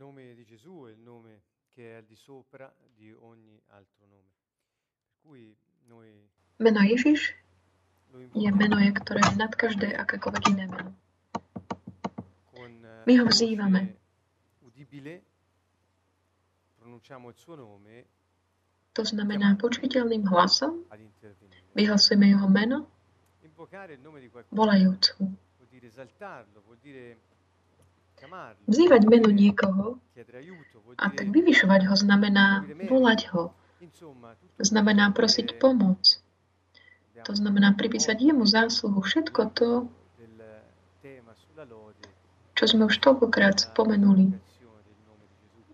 nome di Gesù è il nome che è al di sopra di ogni altro nome. Per cui noi Meno Ježiš je meno, je, ktoré je nad každé akékoľvek iné meno. eh, Mi ho vzývame. udibile pronunciamo il suo nome To znamená počuteľným hlasom vyhlasujeme jeho meno, volajúc ho. vuol dire esaltarlo, vuol dire chiamarlo, Vzývať meno niekoho a tak vyvyšovať ho znamená volať ho, znamená prosiť pomoc. To znamená pripísať jemu zásluhu všetko to, čo sme už toľkokrát spomenuli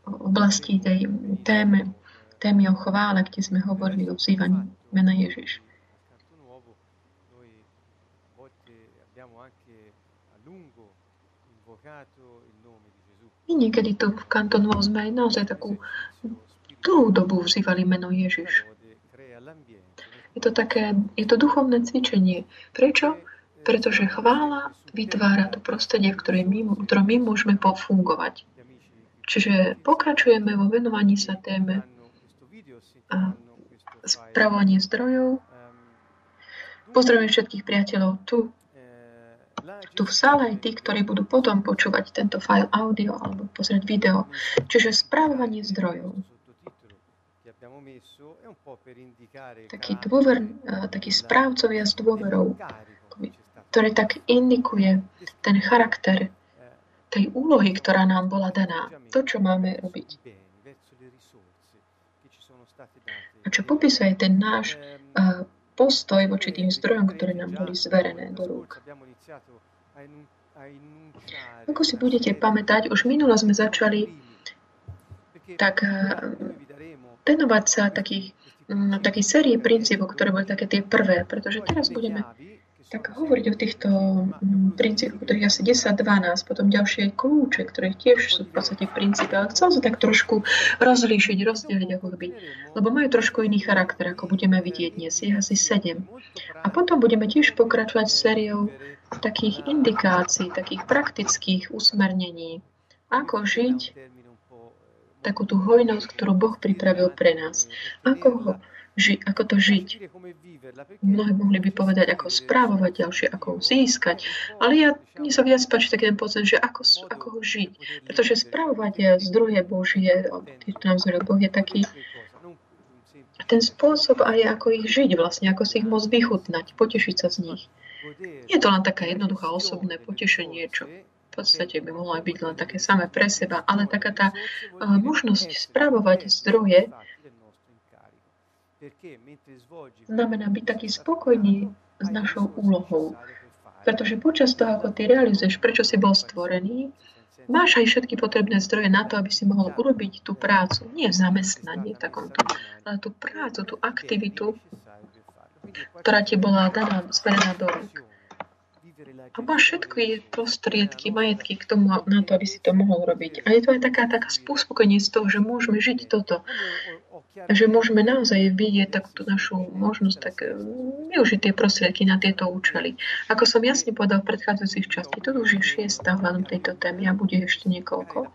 v oblasti tej téme, témy o chvále, kde sme hovorili o vzývaní mena Ježiš. Al canto nuovo noi a volte abbiamo anche a lungo I niekedy tu v kantonovom sme aj naozaj takú dlhú dobu vzývali meno Ježiš. Je to také, je to duchovné cvičenie. Prečo? Pretože chvála vytvára to prostredie, v ktorej my, v ktorom my môžeme qui Čiže pokračujeme vo venovaní sa téme a spravovanie zdrojov. Pozdravujem všetkých priateľov tu, tu v sále, aj tí, ktorí budú potom počúvať tento file audio alebo pozrieť video. Čiže spravovanie zdrojov. Taký, dôver, eh, taký správcovia s dôverou, ktorý tak indikuje ten charakter tej úlohy, ktorá nám bola daná. To, čo máme robiť. A čo popisuje ten náš eh, postoj voči tým zdrojom, ktoré nám boli zverené do rúk. Ako si budete pamätať, už minule sme začali tak eh, venovať sa takých, mm, takej série princípov, ktoré boli také tie prvé, pretože teraz budeme tak hovoriť o týchto mm, princípoch, ktorých asi 10-12, potom ďalšie kľúče, ktoré tiež sú v podstate princípy, ale chcel som tak trošku rozlíšiť, rozdeliť ako keby, lebo majú trošku iný charakter, ako budeme vidieť dnes, je asi 7. A potom budeme tiež pokračovať sériou takých indikácií, takých praktických usmernení, ako žiť takú tú hojnosť, ktorú Boh pripravil pre nás. Ako, ho, ži, ako to žiť. Mnohí mohli by povedať, ako správovať ďalšie, ako ho získať. Ale ja, mne sa viac páči taký ten pocit, že ako, ako ho žiť. Pretože správovať zdroje Božie, to nám zveril Boh, je taký ten spôsob aj ako ich žiť vlastne, ako si ich môcť vychutnať, potešiť sa z nich. Je to len taká jednoduchá osobné potešenie, čo v podstate by mohlo byť len také samé pre seba, ale taká tá uh, možnosť spravovať zdroje znamená byť taký spokojný s našou úlohou. Pretože počas toho, ako ty realizuješ, prečo si bol stvorený, máš aj všetky potrebné zdroje na to, aby si mohol urobiť tú prácu. Nie zamestnanie v takomto, ale tú prácu, tú aktivitu, ktorá ti bola daná, zverená do rúk. A máš všetky prostriedky, majetky k tomu, na to, aby si to mohol robiť. A je to aj taká, taká spôsobenie z toho, že môžeme žiť toto. Že môžeme naozaj vidieť takúto našu možnosť, tak eh, využiť tie prostriedky na tieto účely. Ako som jasne povedal v predchádzajúcich časti, to už je šiesta hľadom tejto témy a bude ešte niekoľko.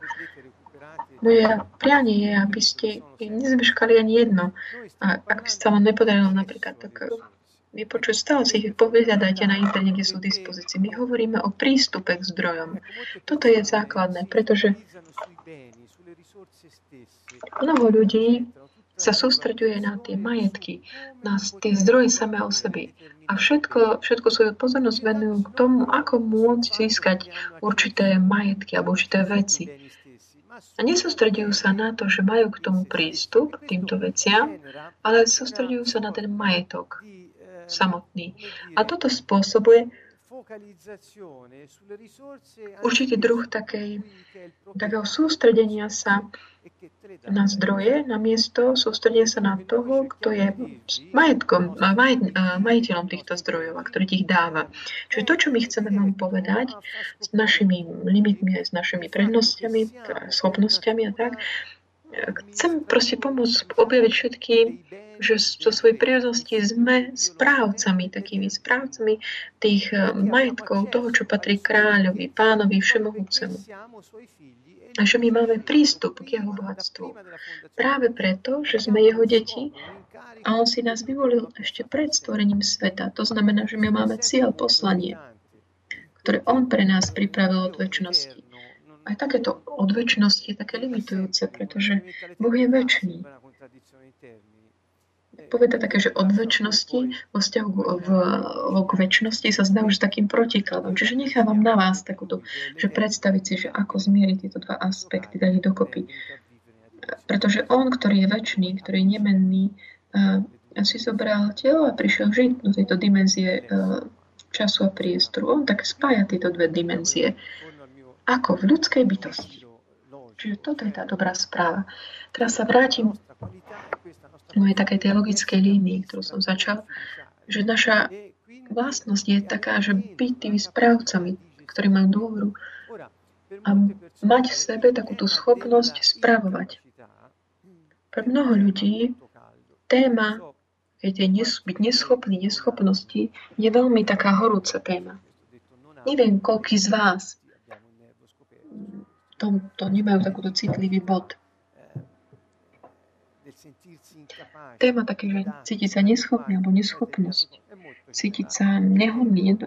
Moje prianie je, aby ste nezmeškali ani jedno. A ak by sa vám nepodarilo napríklad, tak eh, vypočuť, stále si ich povyhľadajte na internete, sú v dispozícii. My hovoríme o prístupe k zdrojom. Toto je základné, pretože mnoho ľudí sa sústreďuje na tie majetky, na tie zdroje samé o sebe. A všetko, všetko svoju pozornosť venujú k tomu, ako môcť získať určité majetky alebo určité veci. A nesústredujú sa na to, že majú k tomu prístup, k týmto veciam, ale sústredujú sa na ten majetok samotný. A toto spôsobuje určitý druh takej, takého sústredenia sa na zdroje, na miesto sústredenia sa na toho, kto je majetkom, maj, majiteľom týchto zdrojov a ktorý ich dáva. Čiže to, čo my chceme vám povedať s našimi limitmi, s našimi prednostiami, schopnosťami a tak, chcem proste pomôcť objaviť všetkým, že zo svojej prírodnosti sme správcami, takými správcami tých eh, majetkov, toho, čo patrí kráľovi, pánovi, všemohúcemu. A že my máme prístup k jeho bohatstvu. Práve preto, že sme jeho deti a on si nás vyvolil ešte pred stvorením sveta. To znamená, že my máme cieľ, poslanie, ktoré on pre nás pripravil od väčšnosti. Aj takéto od väčšnosti je také limitujúce, pretože Boh je väčší poveda také, že od väčšnosti vo vzťahu v, k väčšnosti sa zdá už takým protikladom. Čiže nechávam na vás takúto, že predstaviť si, že ako zmieriť tieto dva aspekty, dať dokopy. Pretože on, ktorý je väčší, ktorý je nemenný, uh, si zobral telo a prišiel žiť do tejto dimenzie uh, času a priestoru. On tak spája tieto dve dimenzie. Ako v ľudskej bytosti. Čiže toto je tá dobrá správa. Teraz sa vrátim mojej takej tej logickej línii, ktorú som začal, že naša vlastnosť je taká, že byť tými správcami, ktorí majú dôveru a mať v sebe takú tú schopnosť spravovať. Pre mnoho ľudí téma, keď nes, byť neschopný, neschopnosti, je veľmi taká horúca téma. Neviem, koľký z vás to, to nemajú takúto citlivý bod. Téma také, že cítiť sa neschopný alebo neschopnosť, cítiť sa nehodný,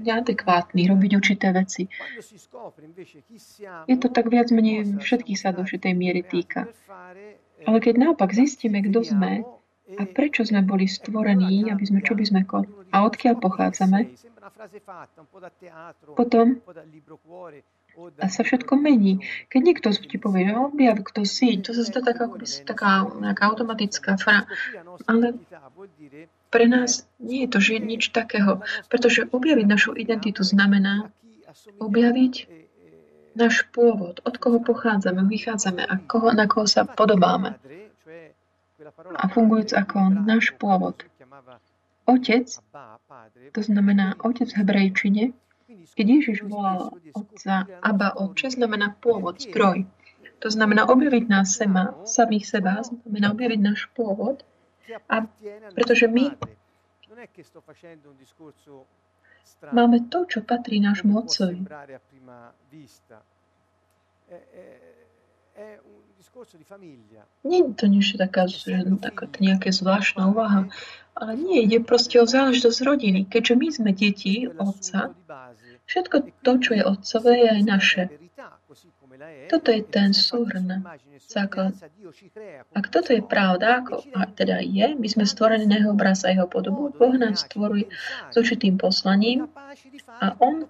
neadekvátny, robiť určité veci. Je to tak viac menej všetkých sa do určitej miery týka. Ale keď naopak zistíme, kto sme a prečo sme boli stvorení, aby sme, čo by sme a odkiaľ pochádzame, potom sa všetko mení. Keď niekto ti povie, že objav, kto si, to sa zdá taká, taká nejaká automatická fra, ale pre nás nie je to že nič takého, pretože objaviť našu identitu znamená objaviť náš pôvod, od koho pochádzame, vychádzame a koho, na koho sa podobáme. A fungujúc ako náš pôvod. Otec, to znamená otec v hebrejčine, keď Ježiš volal Otca Abba Otče, znamená pôvod, zdroj. To znamená objaviť nás sema, samých seba, znamená objaviť náš pôvod, a pretože my máme to, čo patrí nášmu Otcovi. Nie je to niečo taká, taká nejaká zvláštna úvaha, ale nie, ide proste o záležitosť rodiny. Keďže my sme deti otca, všetko to, čo je otcové, je aj naše. Toto je ten súhrn, základ. Ak toto je pravda, ako a teda je, my sme stvorení na jeho obraz a jeho podobu, Boh nás stvoruje s určitým poslaním a On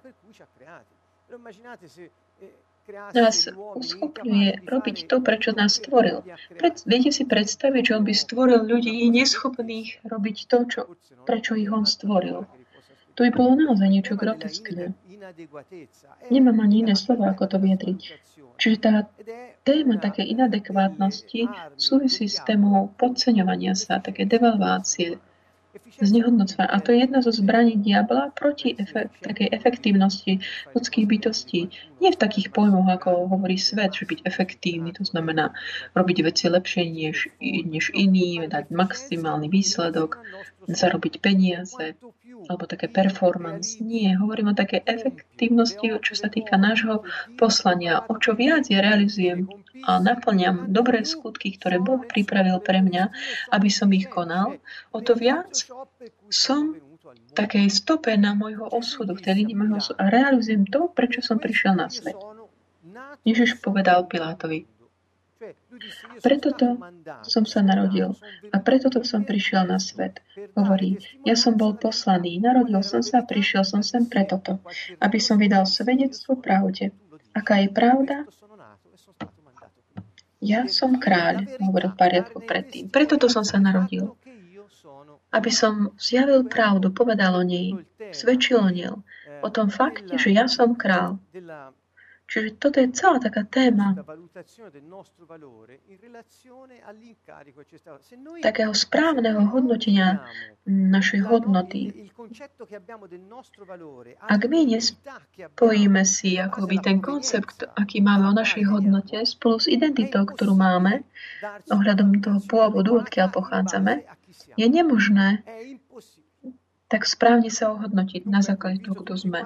nás uschopňuje robiť to, prečo nás stvoril. Pred, viete si predstaviť, že on by stvoril ľudí neschopných robiť to, čo, prečo ich on stvoril. To by bolo naozaj niečo groteskné. Nemám ani iné slovo, ako to vyjadriť. Čiže tá téma také inadekvátnosti súvisí s témou podceňovania sa, také devalvácie, znehodnocovania. A to je jedna zo zbraní diabla proti efekt, takej efektívnosti ľudských bytostí. Nie v takých pojmoch, ako hovorí svet, že byť efektívny, to znamená robiť veci lepšie než, než iní, dať maximálny výsledok, zarobiť peniaze, alebo také performance. Nie, hovorím o také efektívnosti, čo sa týka nášho poslania. O čo viac ja realizujem a naplňam dobré skutky, ktoré Boh pripravil pre mňa, aby som ich konal, o to viac som takej stope na môjho osudu, v tej môjho osudu a realizujem to, prečo som prišiel na svet. Ježiš povedal Pilátovi, preto to som sa narodil a preto to som prišiel na svet. Hovorí, ja som bol poslaný, narodil som sa a prišiel som sem preto to, aby som vydal svedectvo pravde. Aká je pravda? Ja som kráľ, hovoril poriadku predtým. Preto to som sa narodil. Aby som zjavil pravdu, povedal o nej, svedčil o nej, o tom fakte, že ja som král Čiže toto je celá taká téma takého správneho hodnotenia našej hodnoty. Ak my nespojíme si akoby ten koncept, aký máme o našej hodnote, spolu s identitou, ktorú máme, ohľadom toho pôvodu, odkiaľ pochádzame, je nemožné tak správne sa ohodnotiť na základe toho, kto sme.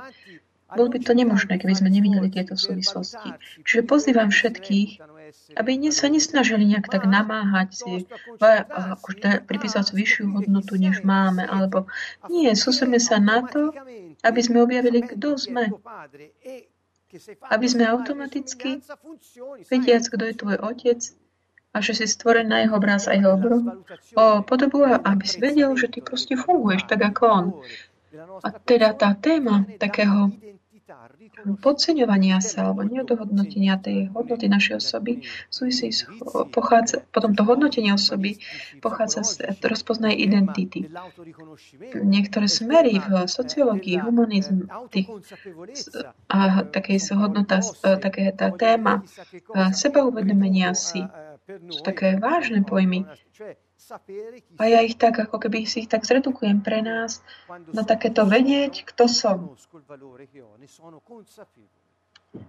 Bolo by to nemožné, keby sme nevideli tieto súvislosti. Čiže pozývam všetkých, aby sa nesnažili nejak tak namáhať si, akože pripísať vyššiu hodnotu, než máme, alebo nie, sústredme sa na to, aby sme objavili, kto sme. Aby sme automaticky, vediac, kto je tvoj otec, a že si stvorený na jeho obraz a jeho obrob, o podobu, aby si vedel, že ty proste funguješ tak ako on. A teda tá téma takého podceňovania sa alebo nedohodnotenia tej hodnoty našej osoby súvisí s, pochádza, potom to hodnotenie osoby pochádza z rozpoznaj identity. Niektoré smery v sociológii, humanizm tých, a také hodnota, také tá téma seba uvedomenia si sú také vážne pojmy. A ja ich tak, ako keby si ich tak zredukujem pre nás na takéto vedieť, kto som.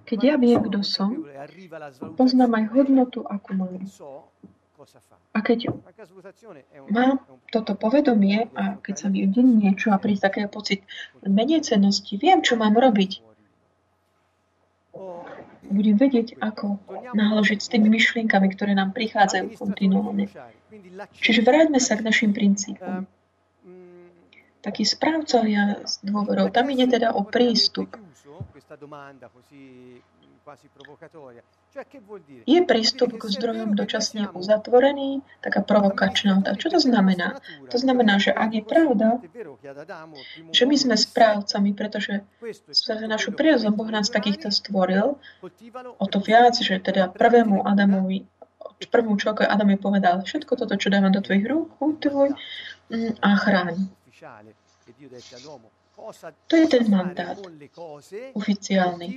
Keď ja viem, kto som, poznám aj hodnotu, akú mám. A keď mám toto povedomie a keď sa mi udení niečo a príde taký pocit menej cennosti, viem, čo mám robiť budem vedieť, ako naložiť s tými myšlienkami, ktoré nám prichádzajú kontinuálne. Čiže vráťme sa k našim princípom. Taký správcovia s dôverou, tam ide teda o prístup. Je prístup k zdrojom dočasne uzatvorený? Taká provokačná otázka. Čo to znamená? To znamená, že ak je pravda, že my sme správcami, pretože za našu prírodu Boh nás takýchto stvoril, o to viac, že teda prvému Adamovi, prvému človeku Adamovi povedal, všetko toto, čo dávam do tvojich rúk, kultivuj mm, a chráň. To je ten mandát oficiálny.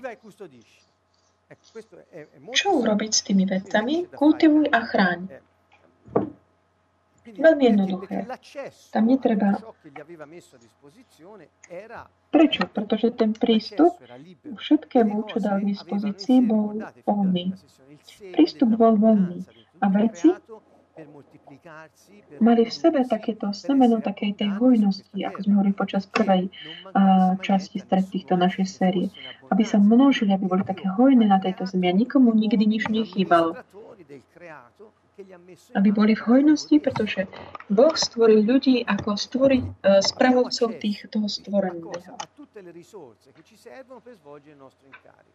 Čo urobiť s tými vecami? Kultivuj a chráň. Veľmi jednoduché. Tam netreba... Prečo? Pretože ten prístup všetkému, čo dal k dispozícii, bol voľný. Prístup bol voľný. A veci mali v sebe takéto semeno takej tej hojnosti, ako sme hovorili počas prvej uh, časti stred týchto našej série. Aby sa množili, aby boli také hojné na tejto zemi a nikomu nikdy nič nechýbalo. Aby boli v hojnosti, pretože Boh stvoril ľudí ako stvoriť uh, spravovcov tých, toho stvoreného.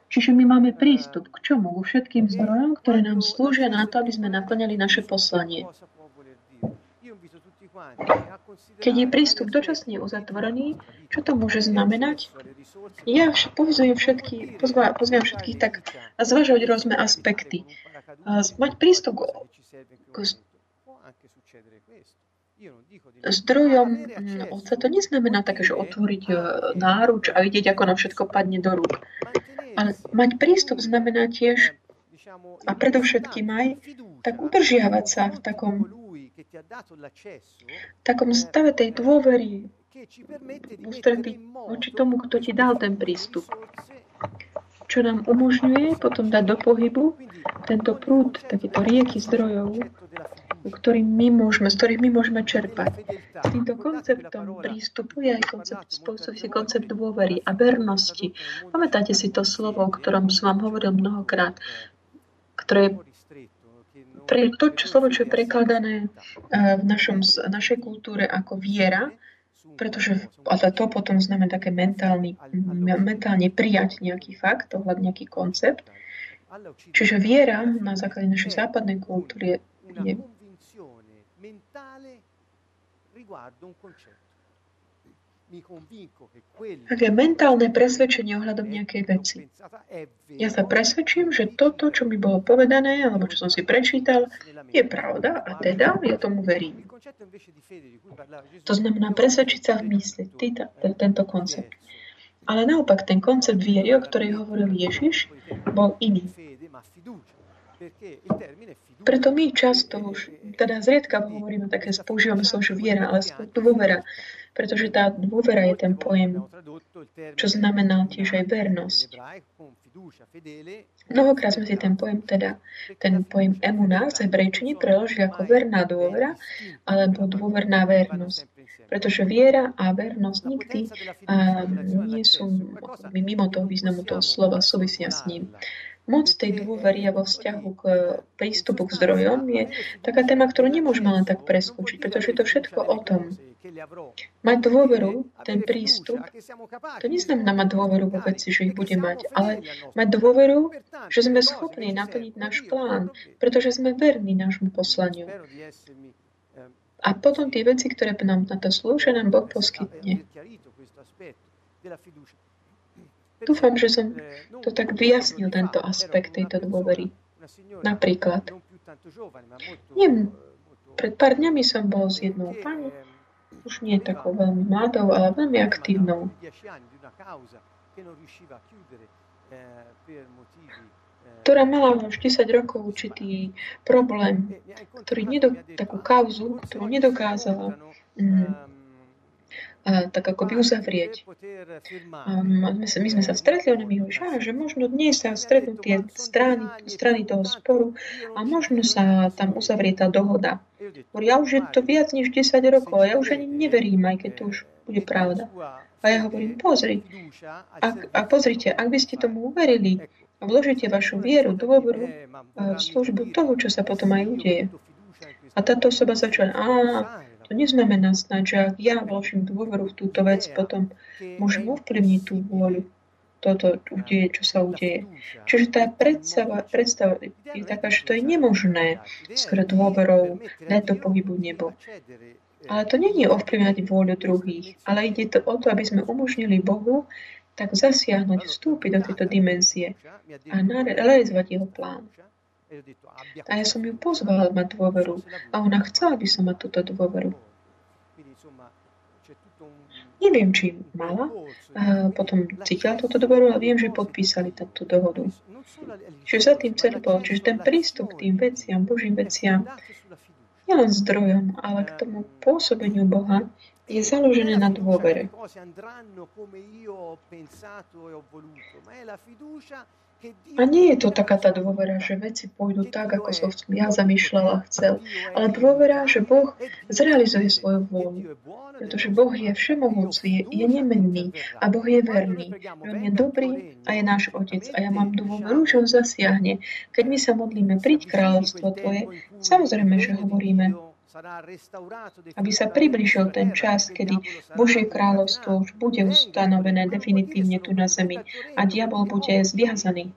Čiže my máme prístup k čomu? Ku všetkým zdrojom, ktoré nám slúžia na to, aby sme naplňali naše poslanie. Keď je prístup dočasne uzatvorený, čo to môže znamenať? Ja povizujem všetky, pozvám všetkých tak zvažovať rôzne aspekty. Mať prístup k zdrojom mm, otca to neznamená také, že otvoriť e, náruč a vidieť, ako nám všetko padne do rúk. Ale mať prístup znamená tiež, a predovšetkým aj, tak udržiavať sa v takom, takom stave tej dôvery ústretí voči tomu, kto ti dal ten prístup. Čo nám umožňuje potom dať do pohybu tento prúd, takéto rieky zdrojov, ktorým my môžeme, z ktorých my môžeme čerpať. S týmto konceptom prístupu je aj koncept, si koncept dôvery a vernosti. Pamätáte si to slovo, o ktorom som vám hovoril mnohokrát, ktoré pre to, čo slovo, čo je prekladané eh, v našom, našej kultúre ako viera, pretože ale to potom znamená také mentálny, mentálne prijať nejaký fakt, ohľad nejaký koncept. Čiže viera na základe našej západnej kultúry je, je Také mentálne presvedčenie ohľadom nejakej veci. Ja sa presvedčím, že toto, čo mi bolo povedané, alebo čo som si prečítal, je pravda a teda ja tomu verím. To znamená presvedčiť sa v mysli, tento koncept. Ale naopak ten koncept viery, o ktorej hovoril Ježiš, bol iný. Preto my často už, teda zriedka hovoríme také, používame slovo viera, ale dôvera, pretože tá dôvera je ten pojem, čo znamená tiež aj vernosť. Mnohokrát sme si ten pojem, teda ten pojem emuna z hebrejčiny preložili ako verná dôvera alebo dôverná vernosť. Pretože viera a vernosť nikdy a, nie sú mimo toho významu toho slova, súvisia s ním. Moc tej dôvery a vo vzťahu k prístupu k zdrojom je taká téma, ktorú nemôžeme len tak preskočiť, pretože je to všetko o tom. Mať dôveru, ten prístup, to neznamená mať dôveru vo veci, že ich bude mať, ale mať dôveru, že sme schopní naplniť náš plán, pretože sme verní nášmu poslaniu. A potom tie veci, ktoré nám na to slúžia, nám Boh poskytne. Dúfam, že som to tak vyjasnil, tento aspekt tejto dôvery. Napríklad, nie, pred pár dňami som bol s jednou pani, už nie takou veľmi mladou, ale veľmi aktívnou. ktorá mala už 10 rokov určitý problém, ktorý nedo, takú kauzu, ktorú nedokázala mm, tak ako by uzavrieť. My, sme sa stretli, ona mi hovorí, že, možno dnes sa stretnú tie strany, strany toho sporu a možno sa tam uzavrie tá dohoda. Ja už je to viac než 10 rokov, ja už ani neverím, aj keď to už bude pravda. A ja hovorím, pozri, ak, a pozrite, ak by ste tomu uverili a vložíte vašu vieru, dôveru v službu toho, čo sa potom aj udeje. A táto osoba začala, a to neznamená snáď, že ak ja vložím dôveru v túto vec, potom môžem ovplyvniť tú vôľu toto udeje, čo sa udeje. Čiže tá predstava, predstava je taká, že to je nemožné skôr dôverou dať do pohybu nebo. Ale to nie je ovplyvňovať vôľu druhých, ale ide to o to, aby sme umožnili Bohu tak zasiahnuť, vstúpiť do tejto dimenzie a realizovať jeho plán. A ja som ju pozval mať dôveru. A ona chcela, aby som mať túto dôveru. Neviem, či mala, a potom cítila túto dôveru, ale viem, že podpísali túto dohodu. Čiže za tým celý bol, čiže ten prístup k tým veciam, Božím veciam, nielen zdrojom, ale k tomu pôsobeniu Boha, je založené na dôvere. A nie je to taká tá dôvera, že veci pôjdu tak, ako som ja zamýšľal a chcel, ale dôvera, že Boh zrealizuje svoju vôľu. Pretože Boh je všemohúci, je nemenný a Boh je verný. On je dobrý a je náš Otec. A ja mám dôveru, že On zasiahne. Keď my sa modlíme, príď kráľovstvo Tvoje, samozrejme, že hovoríme, aby sa približil ten čas, kedy Božie kráľovstvo už bude ustanovené definitívne tu na zemi a diabol bude zviazaný.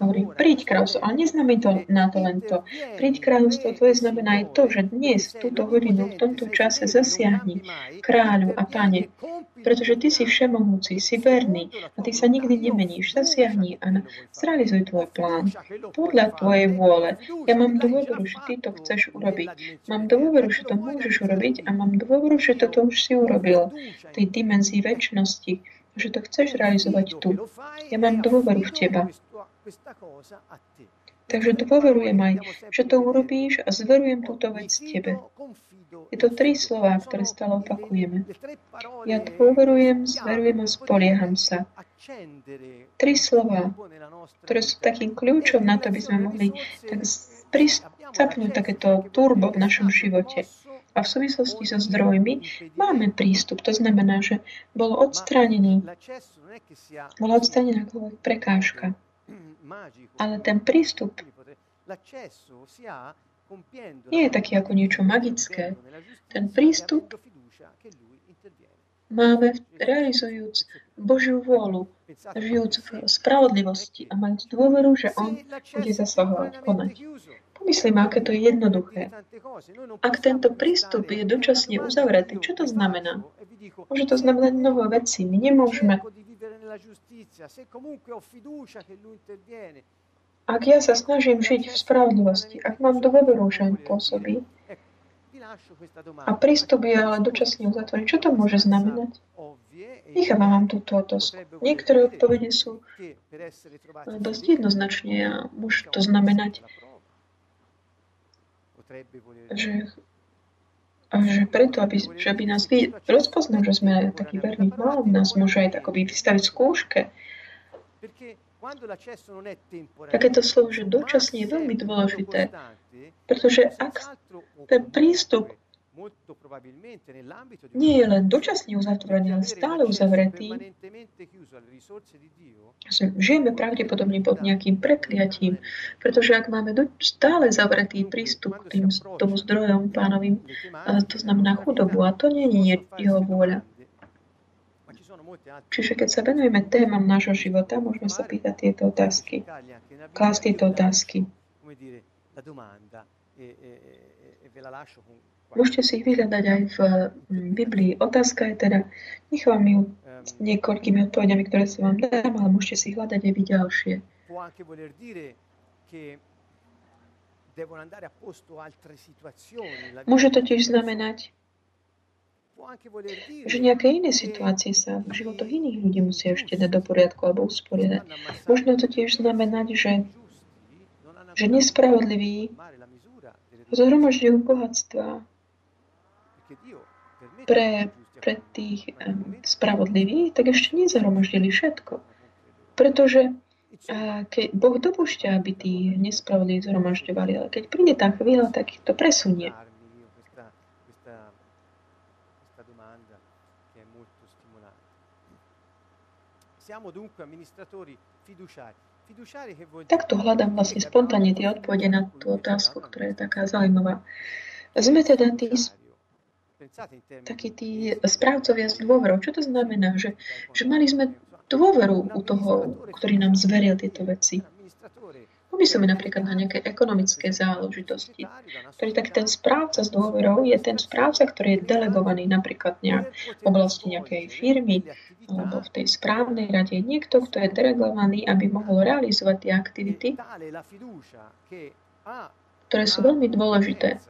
Hovorí, príď kráľovstvo, ale neznamená to na to len to. Príď kráľovstvo, to je znamená aj to, že dnes, v túto hodinu, v tomto čase zasiahni kráľu a pane, pretože ty si všemohúci, si verný a ty sa nikdy nemeníš. Zasiahni a zrealizuj tvoj plán podľa tvojej vôle. Ja mám dôveru, že ty to chceš urobiť. Mám dôveru, že to môžeš urobiť a mám dôveru, že toto už si urobil tej dimenzii väčšnosti, že to chceš realizovať tu. Ja mám dôveru v teba. Takže dôverujem aj, že to urobíš a zverujem túto vec tebe. Je to tri slova, ktoré stále opakujeme. Ja dôverujem, zverujem a spolieham sa. Tri slova, ktoré sú takým kľúčom na to, aby sme mohli tak zapnúť takéto turbo v našom živote. A v súvislosti so zdrojmi máme prístup. To znamená, že bol odstránený, bola odstránená prekážka. Ale ten prístup nie je taký ako niečo magické. Ten prístup máme realizujúc Božiu vôľu, žijúc v spravodlivosti a mať dôveru, že On bude zasahovať, konať. Pomyslíme, aké to je jednoduché. Ak tento prístup je dočasne uzavretý, čo to znamená? Môže to znamenať mnoho vecí. My nemôžeme ak ja sa snažím žiť v spravodlivosti, ak mám dôveru, že on pôsobí, a prístup je ale dočasne uzatvorený. Čo to môže znamenať? Nechávam vám túto otázku. Niektoré odpovede sú dosť jednoznačne a môže to znamenať, že, že preto, aby, že by nás vy rozpoznal, že sme takí verní, no, nás môže aj takoby vystaviť skúške. Takéto slovo, že dočasne je veľmi dôležité, pretože ak ten prístup nie je len dočasne uzatvorený, ale stále uzavretý. Žijeme pravdepodobne pod nejakým prekliatím, pretože ak máme stále zavretý prístup k tým, tomu zdrojom pánovým, to znamená chudobu a to nie je jeho vôľa. Čiže keď sa venujeme témam nášho života, môžeme sa pýtať tieto otázky, klásť tieto otázky. Môžete si ich vyhľadať aj v mm, Biblii. Otázka je teda, nechám ju s niekoľkými odpovediami, ktoré sa vám dám, ale môžete si hľadať aj vy ďalšie. Môže to tiež znamenať, že nejaké iné situácie sa v životoch iných ľudí musia ešte dať do poriadku alebo usporiadať. Možno to tiež znamenať, že, že nespravodliví zhromažďujú bohatstva pre, pre tých um, spravodlivých, tak ešte nezahromaždili všetko. Pretože a keď Boh dopúšťa, aby tí nespravodliví zhromažďovali, ale keď príde tá chvíľa, tak ich to presunie. Takto hľadám vlastne spontánne tie odpovede na tú otázku, ktorá je taká zaujímavá. Sme teda tí takí tí správcovia s dôverou. Čo to znamená? Že, že mali sme dôveru u toho, ktorý nám zveril tieto veci. Pomyslíme napríklad na nejaké ekonomické záležitosti, ktorý tak ten správca s dôverou je ten správca, ktorý je delegovaný napríklad nejak v oblasti nejakej firmy alebo v tej správnej rade. Niekto, kto je delegovaný, aby mohol realizovať tie aktivity, ktoré sú veľmi dôležité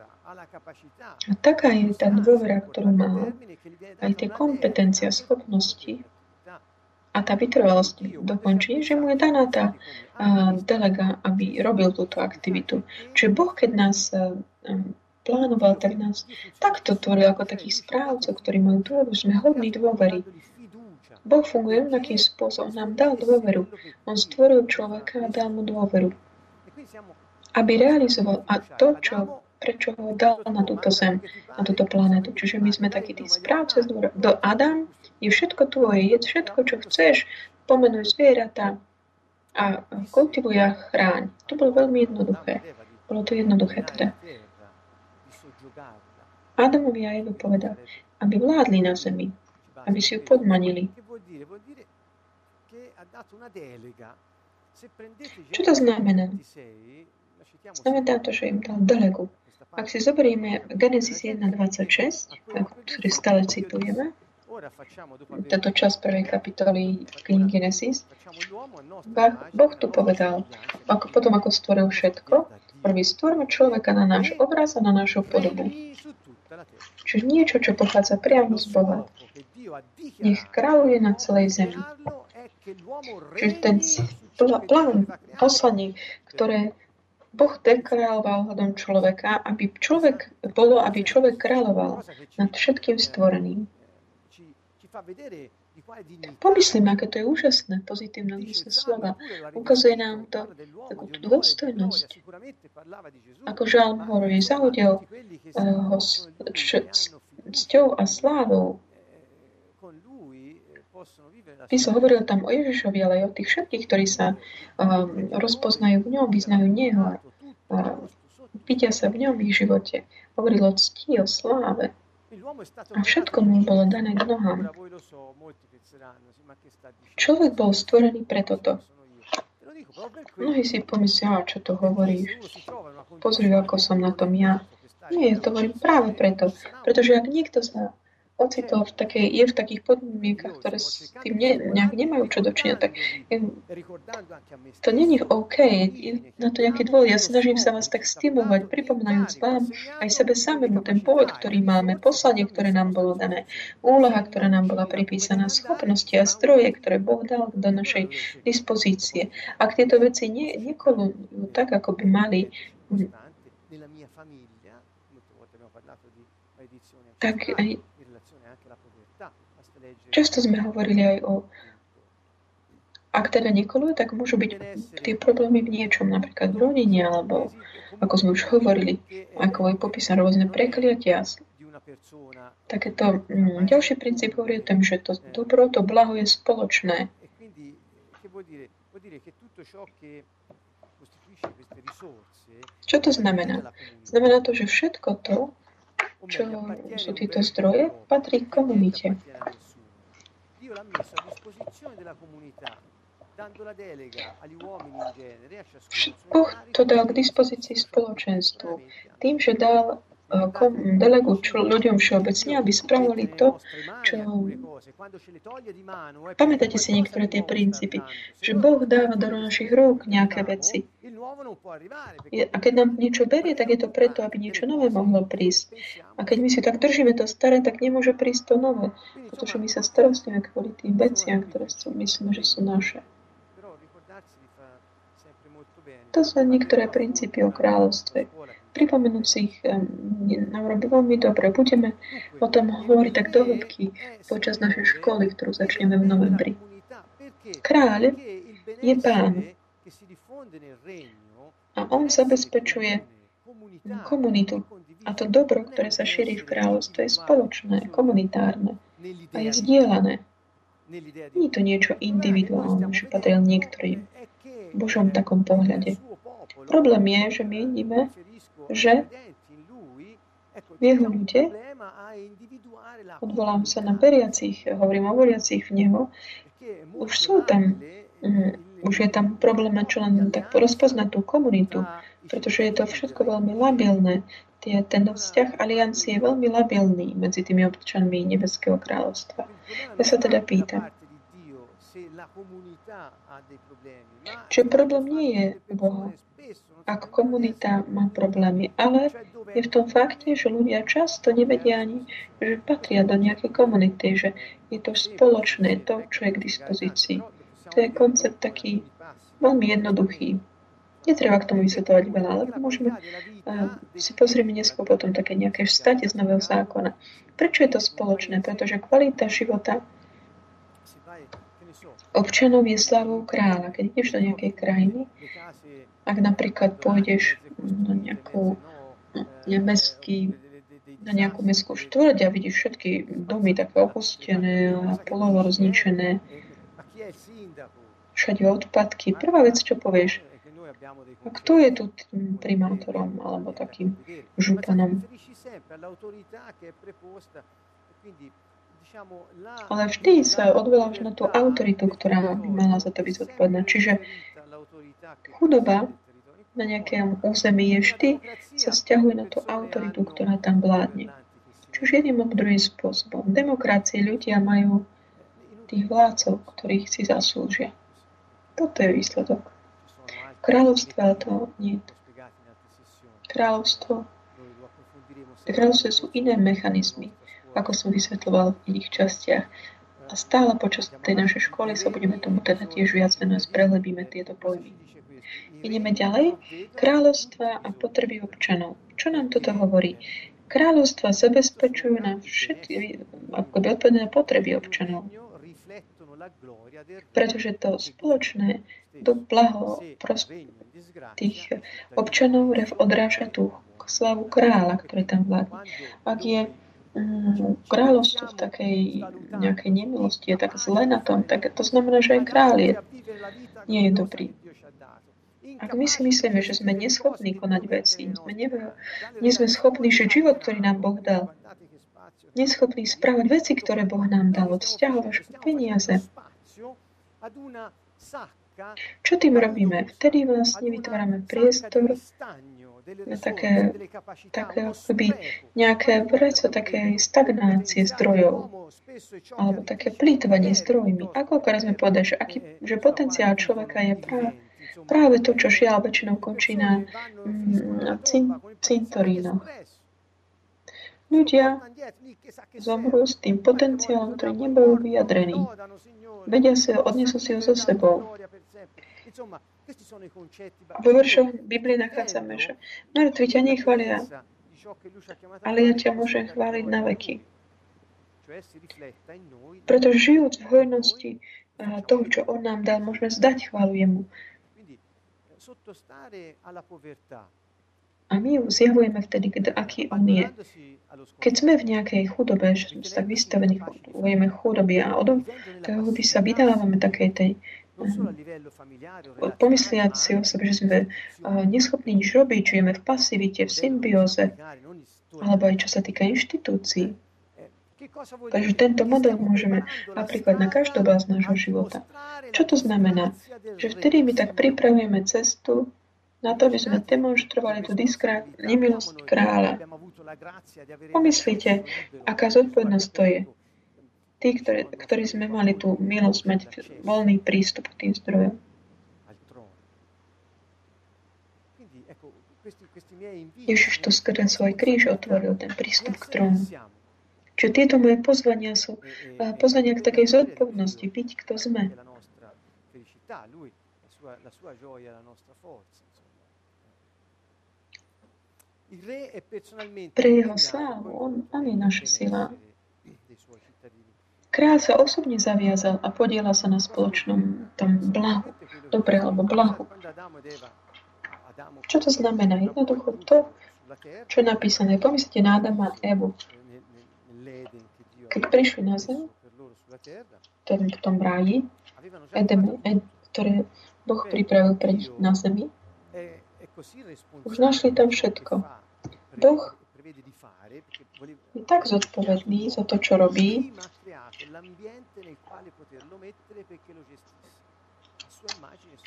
a taká je tá dôvera, ktorú má, aj tie kompetencia, schopnosti a tá vytrvalosť dokončí, že mu je daná tá delega, aby robil túto aktivitu. Čiže Boh, keď nás plánoval, tak nás takto tvoril ako takých správcov, ktorí majú dôveru, sme hodní dôvery. Boh funguje rovnakým spôsobom. Nám dal dôveru. On stvoril človeka a dal mu dôveru. Aby realizoval a to, čo prečo ho dal na túto zem, na túto planetu. Čiže my sme takí tí správce. Do Adam je všetko tvoje, je všetko, čo chceš, pomenuj zvieratá a kultivuj a chráň. To bolo veľmi jednoduché. Bolo to jednoduché teda. Adamovi a Evu povedal, aby vládli na zemi, aby si ju podmanili. Čo to znamená? Znamená to, že im dal delegu. Ak si zoberieme Genesis 1.26, ktorý stále citujeme, táto časť prvej kapitoly knihy Genesis, Boh tu povedal, ako potom ako stvoril všetko, prvý stvorme človeka na náš obraz a na našu podobu. Čiže niečo, čo pochádza priamo z Boha. Nech kráľuje na celej zemi. Čiže ten plán poslanie, ktoré Boh dekráľoval hľadom človeka, aby človek bolo, aby človek kráľoval nad všetkým stvoreným. Pomyslím, aké to je úžasné, pozitívne zmysle slova. Ukazuje nám to takú tú dôstojnosť. Ako žalm hovorí, zahodil uh, ho s, č, cťou a slávou. Písal hovoril tam o Ježišovi, ale aj o tých všetkých, ktorí sa um, rozpoznajú v ňom, vyznajú Neho a vidia sa v ňom v ich živote. Hovoril o cti, o sláve. A všetko mu bolo dané k nohám. Človek bol stvorený pre toto. Mnohí si pomyslia, čo to hovoríš. Pozri, ako som na tom ja. Nie, to hovorím práve preto. Pretože ak niekto sa ocitol v takej, je v takých podmienkach, ktoré s tým ne, nejak nemajú čo dočinia, tak to není OK, je na to nejaký dôvod. Ja snažím sa vás tak stimulovať, pripomínajúc vám aj sebe samému ten pôvod, ktorý máme, poslanie, ktoré nám bolo dané, úloha, ktorá nám bola pripísaná, schopnosti a stroje, ktoré Boh dal do našej dispozície. Ak tieto veci ne, nekolujú tak, ako by mali, tak aj často sme hovorili aj o ak teda nekoluje, tak môžu byť tie problémy v niečom, napríklad v rodine, alebo ako sme už hovorili, ako je popísané rôzne prekliatia. Takéto mm, ďalší princíp hovorí o tom, že to dobro, to blaho je spoločné. Čo to znamená? Znamená to, že všetko to, čo sú tieto zdroje, patrí komunite. Boh to dal k dispozícii spoločenstvu tým, že dal delegu ľuďom všeobecne, aby spravovali to, čo... Pamätáte si niektoré tie princípy, že Boh dáva do našich rúk nejaké veci. A keď nám niečo berie, tak je to preto, aby niečo nové mohlo prísť. A keď my si tak držíme to staré, tak nemôže prísť to nové, pretože my sa starostíme kvôli tým veciam, ktoré sú, myslíme, že sú naše. To sú niektoré princípy o kráľovstve pripomenúť si ich nám robí veľmi dobre. Budeme o tom hovoriť tak do hĺbky počas našej školy, ktorú začneme v novembri. Kráľ je pán a on zabezpečuje komunitu. A to dobro, ktoré sa šíri v kráľovstve, je spoločné, komunitárne a je zdieľané. Nie je to niečo individuálne, že patril niektorým v Božom takom pohľade. Problém je, že my vidíme, že jeho ľude, odvolám sa na veriacich, hovorím o veriacich v Neho, už sú tam, um, už je tam problém čo len tak rozpoznať tú komunitu, pretože je to všetko veľmi labilné. Tie, ten vzťah aliancie je veľmi labilný medzi tými občanmi Nebeského kráľovstva. Ja sa teda pýtam, Čiže problém nie je Boha, ak komunita má problémy, ale je v tom fakte, že ľudia často nevedia ani, že patria do nejakej komunity, že je to spoločné, to, čo je k dispozícii. To je koncept taký veľmi jednoduchý. Netreba k tomu vysvetovať veľa, ale môžeme uh, si pozrieme neskôr potom také nejaké štate z Nového zákona. Prečo je to spoločné? Pretože kvalita života občanov je slavou kráľa. Keď ideš do nejakej krajiny, ak napríklad pôjdeš na nejakú nemeský, na nejakú mestskú štvrť a vidíš všetky domy také opustené a polovo rozničené, všade odpadky. Prvá vec, čo povieš, a kto je tu tým primátorom alebo takým županom? Ale vždy sa odvoláš na tú autoritu, ktorá by mala za to byť zodpovedná. Čiže Chudoba na nejakém území je vždy sa stiahuje na tú autoritu, ktorá tam vládne. Či už jedným alebo druhým spôsobom. V demokracii ľudia majú tých vládcov, ktorých si zaslúžia. Toto je výsledok. Kráľovstvo to nie. Kráľovstvo Kráľovstvo sú iné mechanizmy, ako som vysvetloval v iných častiach. A stále počas tej našej školy sa budeme tomu teda tiež viac venovať, prehlebíme tieto pojmy. Ideme ďalej. Kráľovstva a potreby občanov. Čo nám toto hovorí? Kráľovstva zabezpečujú nám všetky odpovedné potreby občanov. Pretože to spoločné do blaho tých občanov odráža tú slavu kráľa, ktorý tam vládne. Ak je mm, kráľovstvo v takej nejakej nemilosti je tak zle na tom, tak to znamená, že aj kráľ je, nie je dobrý. Ak my si myslíme, že sme neschopní konať veci, sme nevie, nie sme schopní žiť život, ktorý nám Boh dal, neschopní správať veci, ktoré Boh nám dal, od vzťahov peniaze, čo tým robíme? Vtedy vlastne vytvárame priestor také, také akoby nejaké vreco, také stagnácie zdrojov alebo také plýtvanie zdrojmi. Ako sme povedali, že, aký, že potenciál človeka je práve, práve to, čo žiaľ väčšinou končí na, mm, cin, cintorínoch. Ľudia zomrú s tým potenciálom, ktorý nebol vyjadrený. Vedia si, odnesú si ho so sebou. Vo veršoch Biblie nachádzame, že mŕtvi ťa nechvália, ale ja ťa môžem chváliť na veky. Pretože žijúc v hojnosti toho, čo On nám dal, môžeme zdať chválu Jemu. A my ju zjavujeme vtedy, keď, aký On je. Keď sme v nejakej chudobe, že sme tak vystavení vojeme chudoby a od by sa vydávame takej tej pomysliať si o sebe, že sme neschopní nič robiť, žijeme v pasivite, v symbióze, alebo aj čo sa týka inštitúcií. Takže tento model môžeme aplikovať na každú oblasť nášho života. Čo to znamená? Že vtedy my tak pripravujeme cestu na to, aby sme demonstrovali tú diskrát, nemilosť kráľa. Pomyslite, aká zodpovednosť to je tí, ktorí, ktorí sme mali tú milosť mať voľný prístup k tým zdrojom. Ježiš to skrze svoj kríž otvoril ten prístup k trónu. Čiže tieto moje pozvania sú pozvania k takej zodpovednosti, byť kto sme. Pre jeho slávu, on, on je naša sila. Kráľ sa osobne zaviazal a podiela sa na spoločnom tom blahu, dobre alebo blahu. Čo to znamená? Jednoducho to, čo je napísané. Pomyslite na Adama a Evu. Keď prišli na zem, v tom ráji, Edemu, Ed, ktoré Boh pripravil pre nich na zemi, už našli tam všetko. Boh je tak zodpovedný za to, čo robí,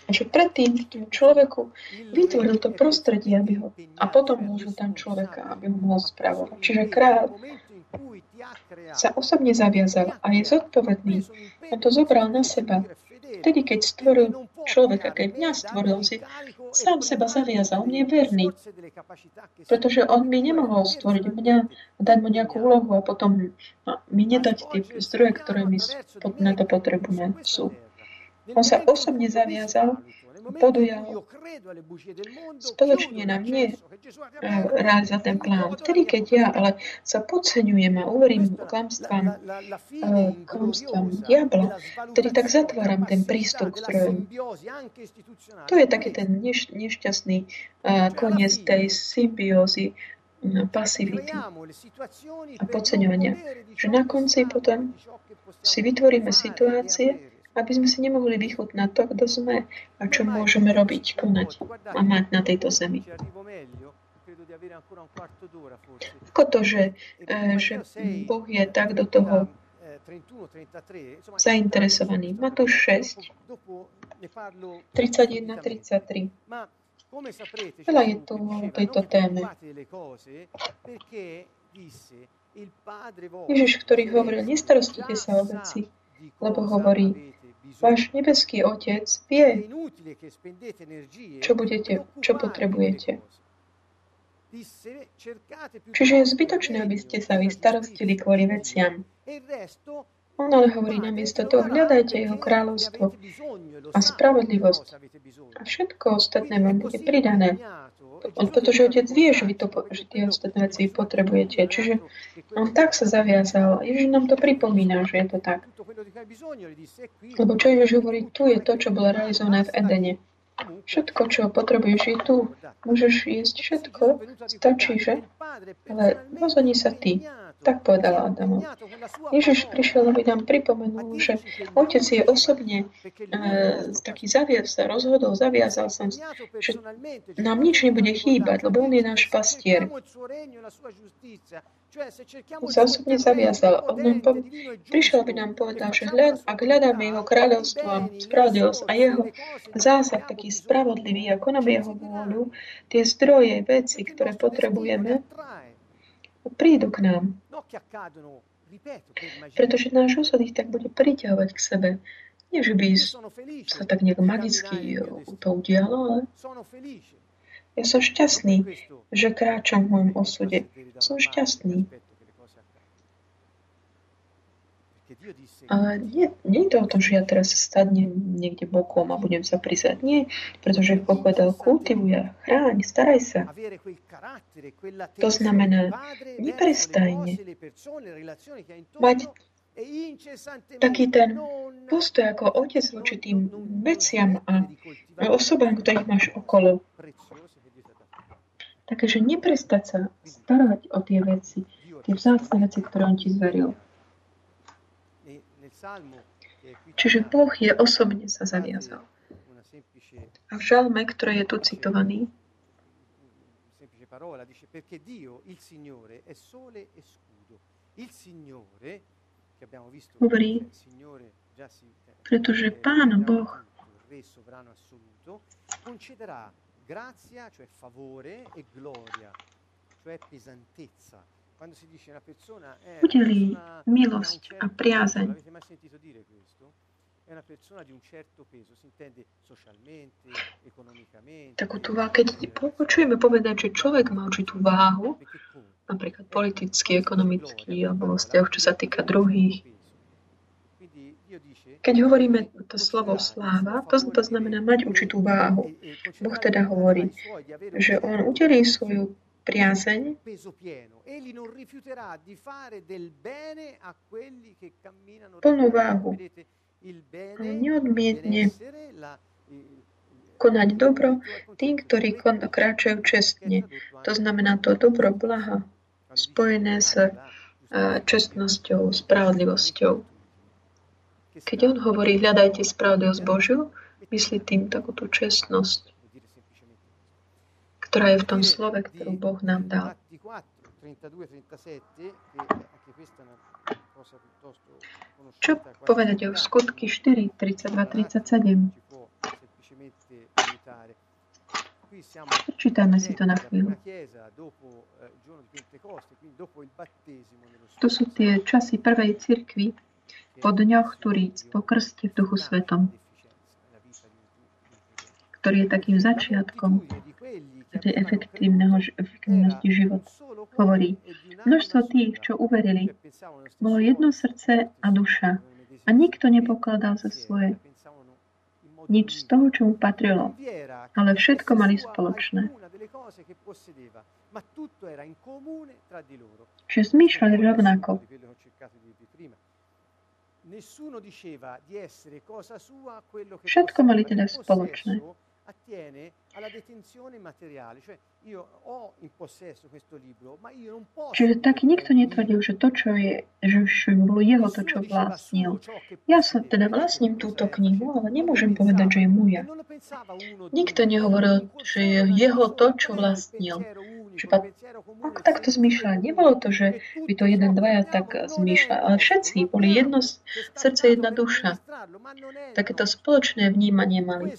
a že predtým tým človeku vytvoril to prostredie, aby ho, a potom môžu tam človeka, aby ho mohol spravovať. Čiže kráľ sa osobne zaviazal a je zodpovedný. On to zobral na seba. Vtedy, keď stvoril človeka, keď mňa stvoril, si sám seba zaviazal, mne je verný. Pretože on by nemohol stvoriť mňa, dať mu nejakú úlohu a potom mi nedať tie zdroje, ktoré my na to potrebujeme, sú. On sa osobne zaviazal podujal spoločne na mne rád za ten plán. Vtedy, keď ja ale sa podceňujem a uverím klamstvám, klamstvám diabla, vtedy tak zatváram ten prístup k zdrojom. To je taký ten neš, nešťastný koniec tej symbiózy pasivity a podceňovania. Že na konci potom si vytvoríme situácie, aby sme si nemohli vychutnať to, kto sme a čo môžeme robiť, konať a mať na tejto zemi. Ako to, že, e, že Boh je tak do toho zainteresovaný. Matúš 6, 31, 33. Veľa je tu o tejto téme. Ježiš, ktorý hovoril, nestarostite sa o veci, lebo hovorí, Váš nebeský Otec vie, čo, budete, čo potrebujete. Čiže je zbytočné, aby ste sa vy starostili kvôli veciam. On ale hovorí namiesto toho, hľadajte jeho kráľovstvo a spravodlivosť. A všetko ostatné vám bude pridané. On, pretože otec vie, že, vy to, že tie ostatné veci potrebujete. Čiže on tak sa zaviazal. Ježiš nám to pripomína, že je to tak. Lebo čo Ježiš hovorí, tu je to, čo bolo realizované v Edene. Všetko, čo potrebuješ, je tu. Môžeš jesť všetko, stačí, že? Ale rozhodni sa ty. Tak povedala Adamo. Ježiš prišiel, aby nám pripomenul, že Otec je osobne uh, taký zaviaz, sa rozhodol, zaviazal sa, že nám nič nebude chýbať, lebo On je náš pastier. Sa osobne zaviazal. On nám po- prišiel, aby nám povedal, že hľad, ak hľadáme Jeho kráľovstvo a spravodlivosť a Jeho zásah taký spravodlivý a konáme Jeho vôľu, tie zdroje, veci, ktoré potrebujeme, prídu k nám. Pretože náš osud ich tak bude priťahovať k sebe. Nie, že by sa tak nejak magicky to udialo, ale ja som šťastný, že kráčam v môjom osude. Som šťastný. Nie, nie je to o tom, že ja teraz stadnem niekde bokom a budem sa prizať. Nie, pretože Boh povedal, kultivuj chráň, staraj sa. To znamená, neprestajne mať taký ten postoj ako otec voči tým veciam a osobám, ktorých máš okolo. Takže neprestať sa starať o tie veci, tie vzácne veci, ktoré on ti zveril. Čiže Boh je osobne sa zaviazal. A v žalme, ktorý je tu citovaný, parola dice perché Dio, il Signore, è sole e scudo. Il Signore, che abbiamo visto, hovorí, pretože Pán Boh concederà grazia, cioè favore, e gloria, cioè pesantezza udeli milosť a priazeň. Takú tú váhu, keď počujeme povedať, že človek má určitú váhu, napríklad politický, ekonomický alebo vo vzťahoch, čo sa týka druhých, keď hovoríme to slovo sláva, to, to znamená mať určitú váhu. Boh teda hovorí, že On udelí svoju priazeň, plnú váhu. Neodmietne konať dobro. tým, ktorí kráčajú čestne. To znamená to dobro blaha, spojené s čestnosťou, spravodlivosťou. Keď on hovorí, hľadajte spravodlivosť Božiu, myslí tým takúto čestnosť ktorá je v tom slove, ktorú Boh nám dal. Čo povedať o skutky 4, 32, 37? Prečítame si to na chvíľu. To sú tie časy prvej cirkvi po dňoch Turíc, po krste v Duchu Svetom, ktorý je takým začiatkom tej efektívnosti života. Hovorí, množstvo tých, čo uverili, bolo jedno srdce a duša a nikto nepokladal za svoje nič z toho, čo mu patrilo, ale všetko mali spoločné. Že zmýšľali rovnako. Všetko mali teda spoločné attiene alla detenzione materiale, cioè Čiže tak nikto netvrdil, že to, čo je, že bolo jeho to, čo vlastnil. Ja sa teda vlastním túto knihu, ale nemôžem povedať, že je moja. Nikto nehovoril, že je jeho to, čo vlastnil. Že ako takto zmýšľa? Nebolo to, že by to jeden, dvaja tak zmýšľali, ale všetci boli jedno srdce, jedna duša. Takéto spoločné vnímanie mali.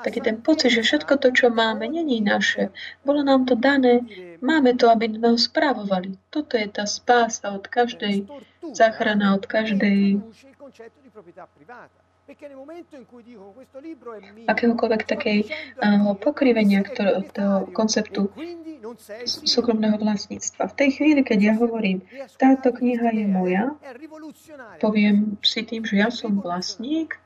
Taký ten pocit, že všetko to, čo máme, není naše. Bolo nám to dané, máme to, aby sme ho správovali. Toto je tá spása od každej záchrana, od každej akéhokoľvek uh, pokrivenia ktorého, toho konceptu súkromného vlastníctva. V tej chvíli, keď ja hovorím, táto kniha je moja, poviem si tým, že ja som vlastník,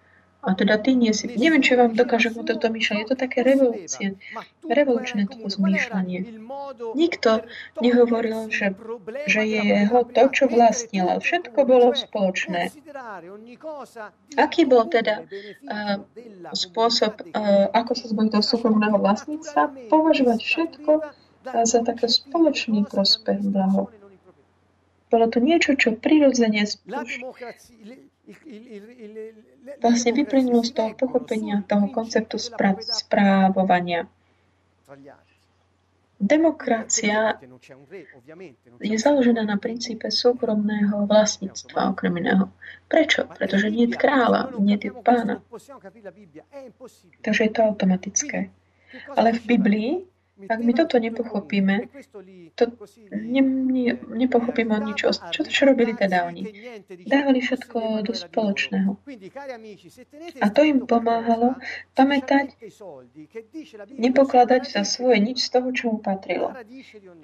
a teda ty nie si... Neviem, či vám dokážem o toto myšľať. Je to také revolúcie, revolučné to zmýšľanie. Nikto nehovoril, že, že je jeho to, čo vlastnil, ale všetko bolo spoločné. Aký bol teda uh, spôsob, uh, ako sa zbaviť toho súkromného vlastníctva? Považovať všetko za také spoločný prospech blaho. Bolo to niečo, čo prirodzene vlastne vyplynulo z toho pochopenia toho konceptu správovania. Demokracia je založená na princípe súkromného vlastníctva okrem iného. Prečo? Pretože nie je kráľa, nie je pána. Takže je to automatické. Ale v Biblii ak my toto nepochopíme, to ne, ne, nepochopíme o nič. Čo, čo robili teda oni? Dávali všetko do spoločného. A to im pomáhalo pamätať, nepokladať za svoje nič z toho, čo mu patrilo.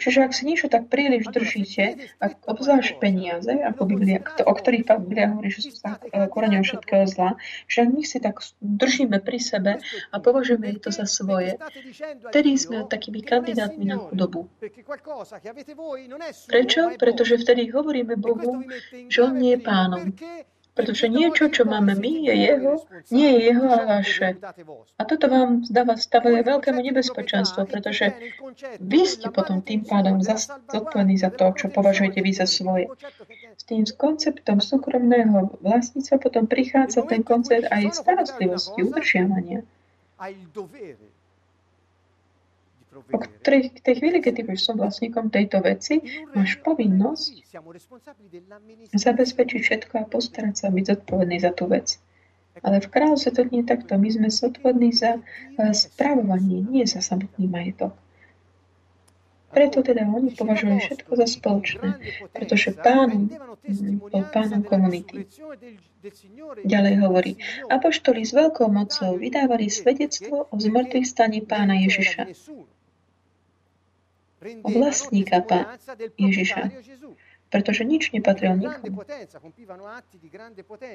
Čiže ak si niečo tak príliš držíte, ak obzvlášť peniaze, ako Biblia, o ktorých Biblia hovorí, že sú koreňom všetkého zla, že ak my si tak držíme pri sebe a považujeme to za svoje, vtedy sme tak takými kandidátmi na chudobu. Prečo? Pretože vtedy hovoríme Bohu, že On nie je pánom. Pretože niečo, čo máme my, je jeho, nie je jeho, ale vaše. A toto vám zdáva stavuje veľkému nebezpečenstvo, pretože vy ste potom tým pádom zodpovední za to, čo považujete vy za svoje. S tým konceptom súkromného vlastníctva potom prichádza ten koncept aj starostlivosti, udržiavania o ktorej, tej chvíli, keď ty budeš som vlastníkom tejto veci, máš povinnosť zabezpečiť všetko a postarať sa byť zodpovedný za tú vec. Ale v kráľovstve to nie je takto. My sme zodpovední za uh, správovanie, nie za samotný majetok. Preto teda oni považujú všetko za spoločné, pretože pán bol pánom komunity. Ďalej hovorí, apoštoli s veľkou mocou vydávali svedectvo o zmrtvých staní pána Ježiša vlastníka Pán Ježiša. Pretože nič nepatrilo nikomu.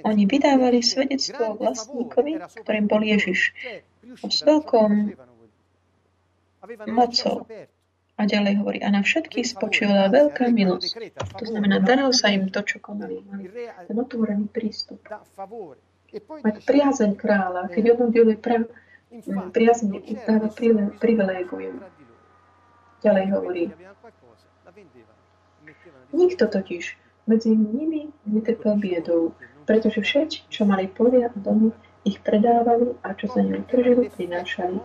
Oni vydávali svedectvo o vlastníkovi, ktorým bol Ježiš. S veľkou mocou. A ďalej hovorí, a na všetkých spočívala veľká milosť. To znamená, darilo sa im to, čo konali. Mali ten otvorený prístup. Mať priazeň kráľa, keď on udeluje pre, priazeň, dáva privilégium. Ďalej hovorí. Nikto totiž medzi nimi netrpel biedou, pretože všetci, čo mali polia a domy, ich predávali a čo sa nimi tržili, prinášali.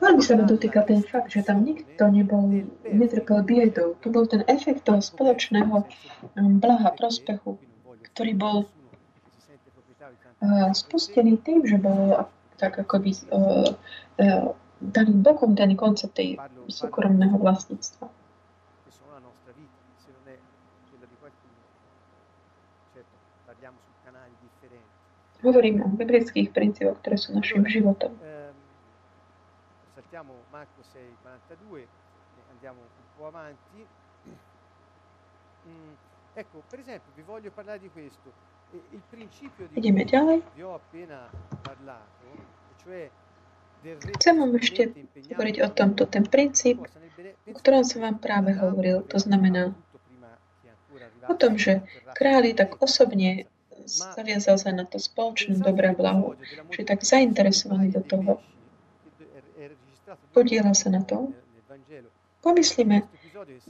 Veľmi sa ma dotýka ten fakt, že tam nikto nebol, netrpel biedou. To bol ten efekt toho spoločného um, blaha, prospechu, ktorý bol uh, spustený tým, že bol tak akoby uh, uh, daným bokom daný koncept tej súkromného vlastníctva. Hovorím o biblických princípoch, ktoré sú našim životom. Saltiamo Marco 6:42 andiamo un po' avanti. Ecco, per esempio, vi voglio parlare di questo. Parlato, cioè Chcem vám ešte hovoriť o tomto. Ten princíp, o ktorom som vám práve hovoril, to znamená o tom, že králi tak osobne zaviazal sa na to spoločné dobré blaho, že tak zainteresovaný do toho, podiela sa na to. Pomyslíme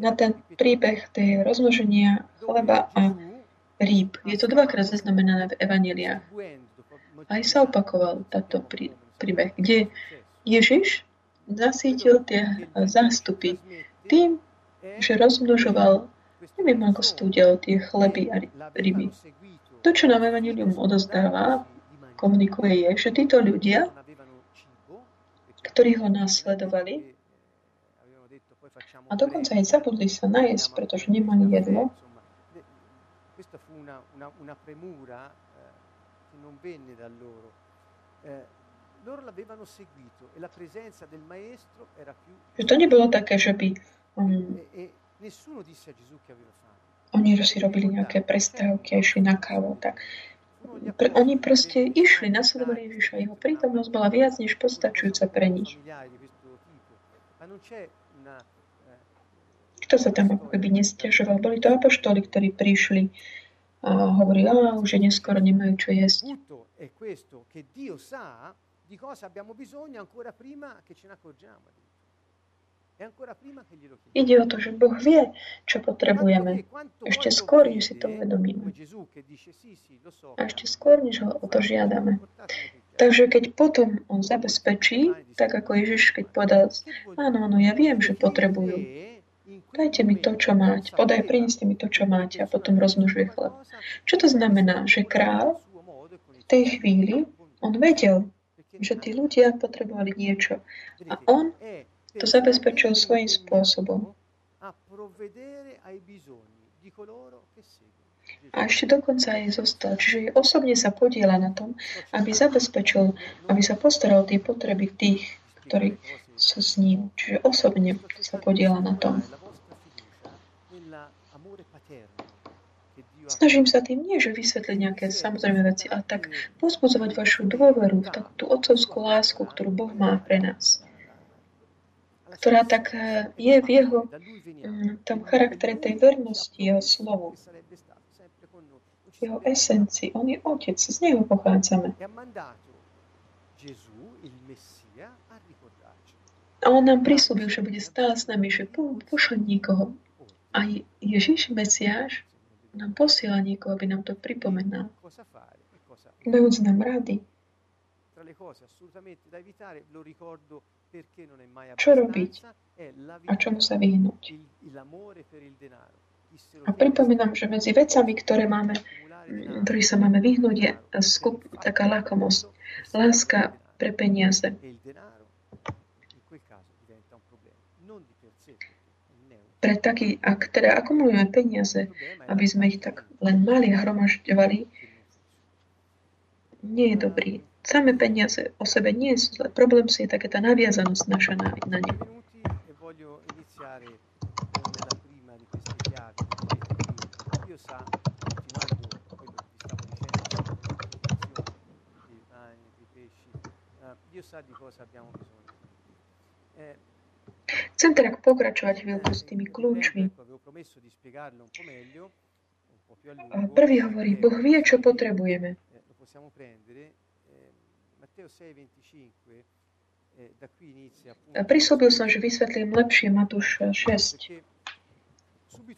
na ten príbeh tej rozmnoženia chleba a rýb. Je to dvakrát zaznamenané v evaneliách. Aj sa opakoval táto prí, príbeh, kde Ježiš zasítil tie zástupy tým, že rozmnožoval, neviem ako stúdel, tie chleby a ryby. To, čo nám Evangelium odozdáva, komunikuje, je, že títo ľudia, ktorí ho následovali, a dokonca aj zabudli sa najesť, pretože nemali jedlo, una, una, premura eh, che non venne da loro. Eh, loro l'avevano seguito e la presenza del maestro era più... Že to nebolo také, že by um, e, e nessuno disse a Gesù che aveva fame. Oni si robili nejaké prestávky a išli na kávu. Tak. Pre, oni proste išli, nasledovali Ježiša. Jeho prítomnosť bola viac než postačujúca pre nich. Kto sa tam ako keby nestiažoval? Boli to apoštoli, ktorí prišli a hovorili, a už je neskoro, nemajú čo jesť di cosa abbiamo bisogno ancora prima che ce ne accorgiamo. Ide o to, že Boh vie, čo potrebujeme. Ešte skôr, než si to uvedomíme. A ešte skôr, než ho o to žiadame. Takže keď potom on zabezpečí, tak ako Ježiš, keď povedal, áno, áno, ja viem, že potrebujú. Dajte mi to, čo máte. Podaj, prineste mi to, čo máte a potom rozmnožuje chleb. Čo to znamená? Že král v tej chvíli, on vedel, že tí ľudia potrebovali niečo. A on to zabezpečil svojím spôsobom. A ešte dokonca aj zostal. Čiže osobne sa podiela na tom, aby zabezpečil, aby sa postaral tie potreby tých, ktorí sú s ním. Čiže osobne sa podiela na tom. Snažím sa tým nie, že vysvetliť nejaké samozrejme veci, ale tak pozbudzovať vašu dôveru v takú tú otcovskú lásku, ktorú Boh má pre nás ktorá tak e, je v jeho mm, tom charaktere tej vernosti, jeho slovu, jeho esencii. On je otec, z neho pochádzame. A on nám prislúbil, že bude stále s nami, že pošle niekoho. A Ježiš, Mesiáš, nám posiela niekoho, aby nám to pripomenal. Dajúc nám rady. Čo robiť a čomu sa vyhnúť. A pripomínam, že medzi vecami, ktoré máme, ktorý sa máme vyhnúť, je skup, taká lakomosť. Láska pre peniaze. Pre taký, ak teda akumulujeme peniaze, aby sme ich tak len mali a hromažďovali, nie je dobrý. Same peniaze o sebe nie sú zlé. Problém si je také tá naviazanosť naša na, na ne. Chcem teda pokračovať chvíľku s tými kľúčmi. Prvý hovorí, Boh vie, čo potrebujeme. Prislúbil som, že vysvetlím lepšie Matúš 6,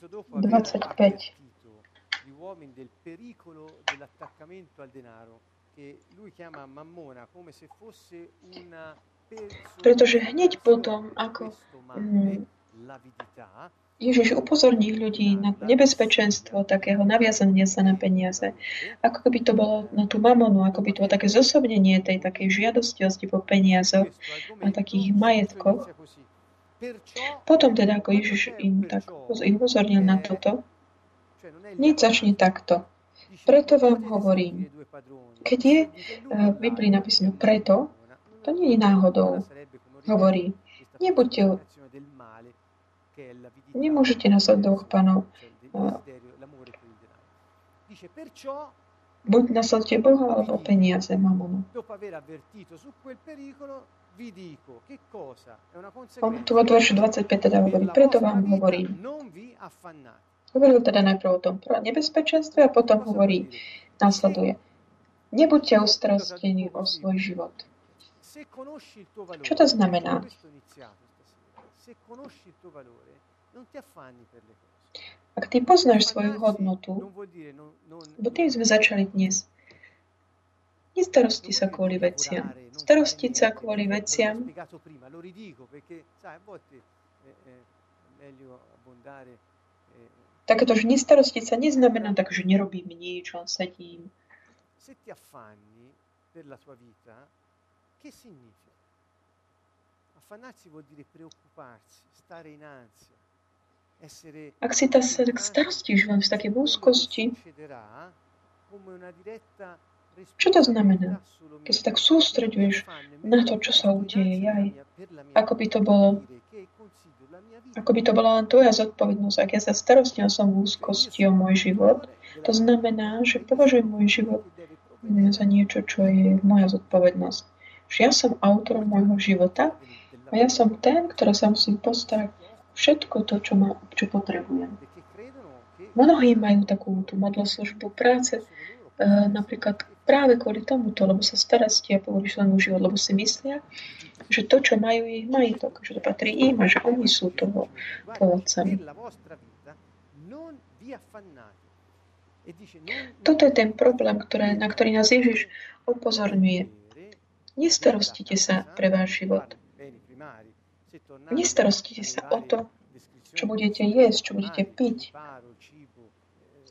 25. Gli uomini del pericolo dell'attaccamento al denaro che lui chiama mammona come se fosse una pretože hneď potom, ako mm, Ježiš upozorní ľudí na nebezpečenstvo takého naviazania sa na peniaze. Ako by to bolo na tú mamonu, ako by to bolo také zosobnenie tej takej žiadostivosti po peniazoch a takých majetkoch. Potom teda, ako Ježiš im tak upozornil na toto, hneď začne takto. Preto vám hovorím, keď je v Biblii napísané preto, to nie je náhodou. Hovorí, nebuďte Nemôžete nasledovať dvoch panov. Buď nasledujte Boha alebo peniaze, mamonu. On tu od veršu 25 teda hovorí, preto vám hovorím. Hovoril teda najprv o tom nebezpečenstve a potom hovorí, následuje. Nebuďte ustrastení o svoj život. Čo to znamená? Ak ty poznáš svoju hodnotu, lebo tým sme začali dnes, nestarosti sa kvôli veciam. Starostiť sa kvôli veciam Takéto, že nestarostiť sa neznamená tak, že nerobím nič, len sedím. Che significa? Affannarsi vuol dire preoccuparsi, stare in ansia, ak si tá starostíš len v takej úzkosti, čo to znamená? Keď sa tak sústreďuješ na to, čo sa udeje, jaj, ako by to bolo ako by to bola len tvoja zodpovednosť. Ak ja sa starostnil som v úzkosti o môj život, to znamená, že považujem môj život za niečo, čo je moja zodpovednosť. Že ja som autorom môjho života a ja som ten, ktorý sa musím postarať všetko to, čo, má, čo potrebujem. Mnohí majú takú tú modloslužbu práce, napríklad práve kvôli tomuto, lebo sa starostia po svojmu život, lebo si myslia, že to, čo majú, je ich majitok, že to patrí im a že oni sú toho pôvodcami. Toto je ten problém, ktoré, na ktorý nás Ježiš upozorňuje. Nestarostite sa pre váš život. Nestarostite sa o to, čo budete jesť, čo budete piť,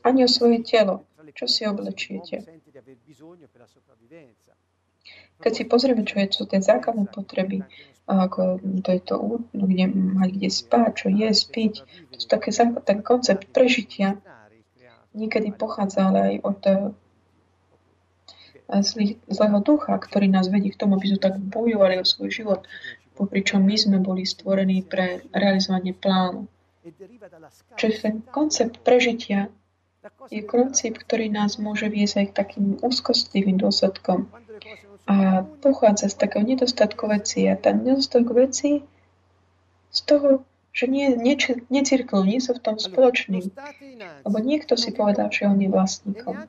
ani o svoje telo, čo si oblečiete. Keď si pozrieme, čo je, sú tie základné potreby, ako to je to, kde mať kde spať, čo je, spiť, to sú také, ten koncept prežitia niekedy pochádza ale aj od zlého ducha, ktorý nás vedie k tomu, aby sme tak bojovali o svoj život, popričom my sme boli stvorení pre realizovanie plánu. Čiže ten koncept prežitia je koncept, ktorý nás môže viesť aj k takým úzkostlivým dôsledkom a pochádza z takého nedostatku veci. A ten nedostatok veci z toho, že nie, nie, nie sú v tom spoločný. Lebo niekto si povedal, že on je vlastníkom.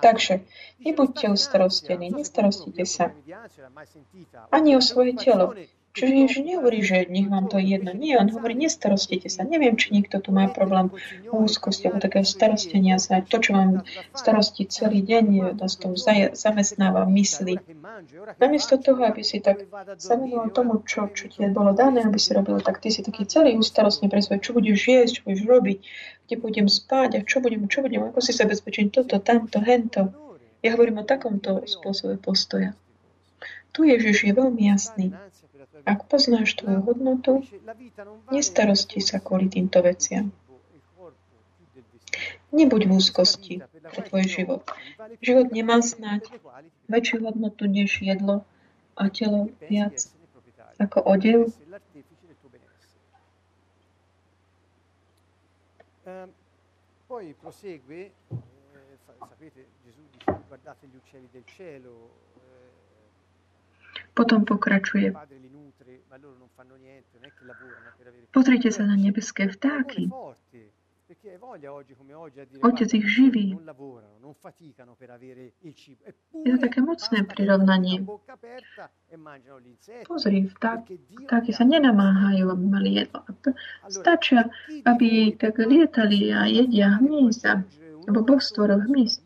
Takže nebuďte ustarostení, nestarostite sa. ani o svoje telo, Čiže Ježiš nehovorí, že nech vám to je jedno. Nie, on hovorí, nestarostite sa. Neviem, či niekto tu má problém úzkosti alebo takého starostenia sa. To, čo vám starostí celý deň, nás to zamestnáva mysli. Namiesto toho, aby si tak sa venoval tomu, čo, čo ti bolo dané, aby si robil, tak ty si taký celý ústarostne pre svoje, čo budeš jesť, čo budeš robiť, kde budem spať a čo budem, čo budem, ako si zabezpečím toto, tamto, hento. Ja hovorím o takomto spôsobe postoja. Tu Ježiš je veľmi jasný. Ak poznáš tvoju hodnotu, nestarosti sa kvôli týmto veciam. Nebuď v úzkosti pre tvoj život. Život nemá snať väčšiu hodnotu než jedlo a telo viac ako odev. Poi prosegue, eh, sapete, Gesù dice guardate gli uccelli del cielo, potom pokračuje. Pozrite sa na nebeské vtáky. Otec ich živí. Je to také mocné prirovnanie. Pozri, vtáky, vtáky sa nenamáhajú, aby mali jedlo. Stačia, aby tak lietali a jedia hmyza, lebo Boh stvoril hmyz.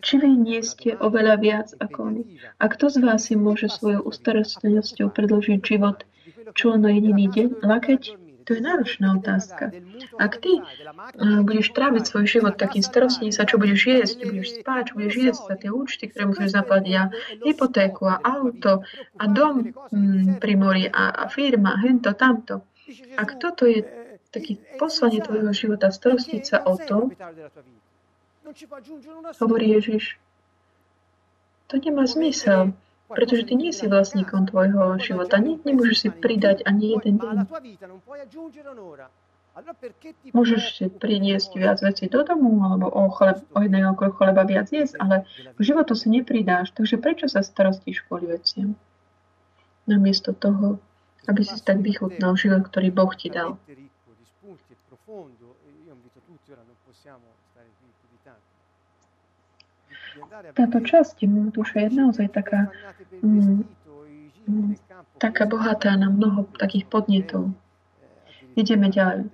Či vy nie ste oveľa viac ako oni? A kto z vás si môže svojou ustarostnosťou predložiť život čo na jediný deň? Lakeť? To je náročná otázka. Ak ty uh, budeš tráviť svoj život takým starostným sa, čo budeš jesť, čo budeš spať, čo budeš jesť? Za tie účty, ktoré musíš zaplatiť a hypotéku a auto a dom mm, pri mori a, a firma, hento, tamto. Ak toto je taký poslanie tvojho života, starostiť sa o to, Hovorí Ježiš, to nemá zmysel, pretože ty nie si vlastníkom tvojho života. Nie, nemôžeš si pridať ani jeden deň. Môžeš si priniesť viac vecí do domu, alebo o, chleb, o jednej okruh chleba viac jesť, ale k životu si nepridáš. Takže prečo sa starostíš kvôli veciam? Namiesto toho, aby si tak vychutnal život, ktorý Boh ti dal. Táto časť duše je naozaj taká, mm, mm, taká bohatá na mnoho takých podnetov. Ideme ďalej.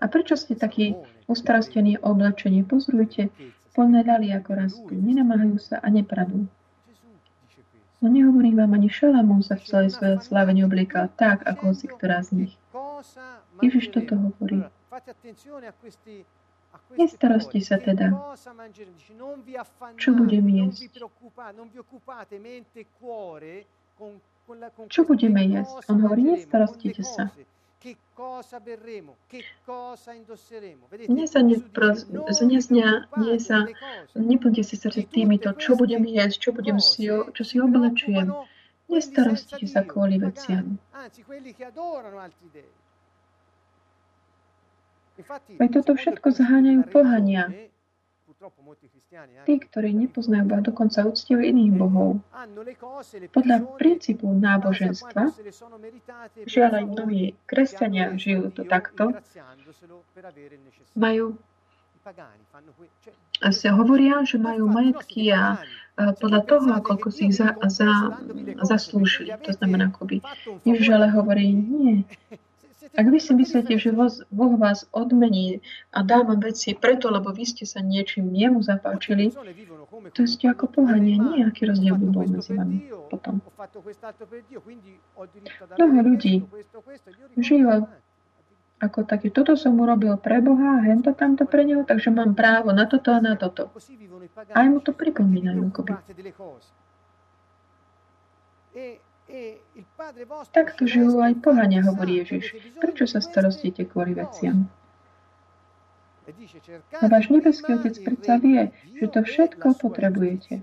A prečo ste takí ustarostení o oblečenie? Pozrujte, plné dali ako rastú, nenamáhajú sa a nepradú. No nehovorím vám, ani Šalamún sa v celej svojej sláve neobliekal tak, ako si ktorá z nich. Ježiš toto hovorí. Nestarosti sa teda, čo budem jesť. Čo budeme jesť? On hovorí, nestarostite sa. Dnes sa neplňte si srdce týmito, čo budem jesť, čo, budem si, čo si oblečujem. Nestarostite sa kvôli veciam. Veď toto všetko zháňajú pohania. Tí, ktorí nepoznajú Boha, dokonca uctívajú iných bohov. Podľa princípu náboženstva, žiaľ aj mnohí kresťania žijú to takto, majú a sa hovoria, že majú majetky a podľa toho, koľko si ich za, za, zaslúžili. To znamená, akoby Ježiš ale hovorí, nie, ak vy si myslíte, že Boh vás odmení a dá vám veci preto, lebo vy ste sa niečím jemu zapáčili, to ste ako pohania, nie aký rozdiel by bol medzi vami potom. Mnoho ľudí žijú ako taký, toto som urobil pre Boha, hento tamto pre Neho, takže mám právo na toto a na toto. Aj mu to pripomínajú, akoby. Takto žijú aj pohania, hovorí Ježiš. Prečo sa starostíte kvôli veciam? A váš nebeský Otec predsa vie, že to všetko potrebujete.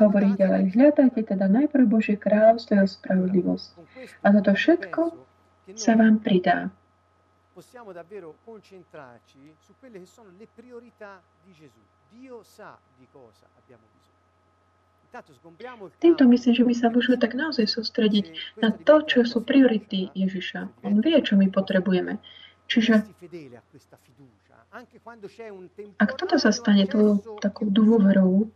Hovorí ďalej, hľadajte teda najprv Božie kráľovstvo a spravodlivosť. A toto všetko sa vám pridá. Possiamo davvero concentrarci su quelle che sono le priorità di Gesù. Dio sa di cosa abbiamo bisogno. Týmto myslím, že my sa môžeme tak naozaj sústrediť na to, čo sú priority Ježiša. On vie, čo my potrebujeme. Čiže ak toto sa stane tvojou takou dôverou,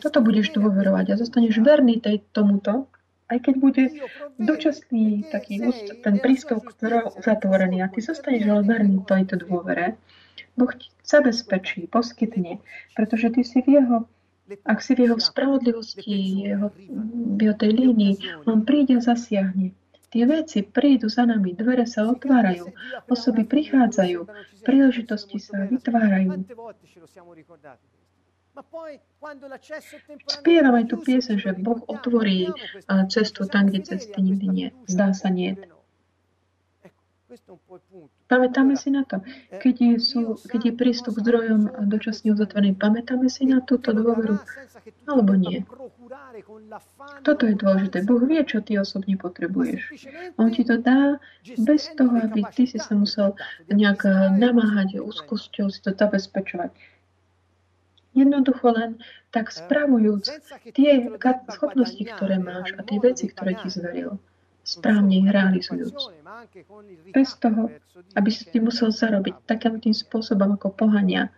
toto budeš dôverovať a zostaneš verný tej, tomuto, aj keď bude dočasný taký úst, ten prístup zatvorený a ty zostaneš ale verný tejto dôvere, Boh ti zabezpečí, poskytne, pretože ty si v jeho ak si v jeho spravodlivosti, jeho, v jeho tej línii, on príde a zasiahne. Tie veci prídu za nami, dvere sa otvárajú, osoby prichádzajú, príležitosti sa vytvárajú. Spievam aj tú piesen, že Boh otvorí cestu tam, kde cesty nikdy nie. Zdá sa nie. Pamätáme si na to. Keď je, sú, keď je prístup k zdrojom dočasne uzatvorený, pamätáme si na túto dôveru? Alebo nie? Toto je dôležité. Boh vie, čo ty osobne potrebuješ. On ti to dá bez toho, aby ty si sa musel nejak namáhať úzkosťou si to zabezpečovať. Jednoducho len tak spravujúc tie schopnosti, ktoré máš a tie veci, ktoré ti zveril správne ich realizujúc. Bez toho, aby si ty musel zarobiť takým tým spôsobom ako pohania,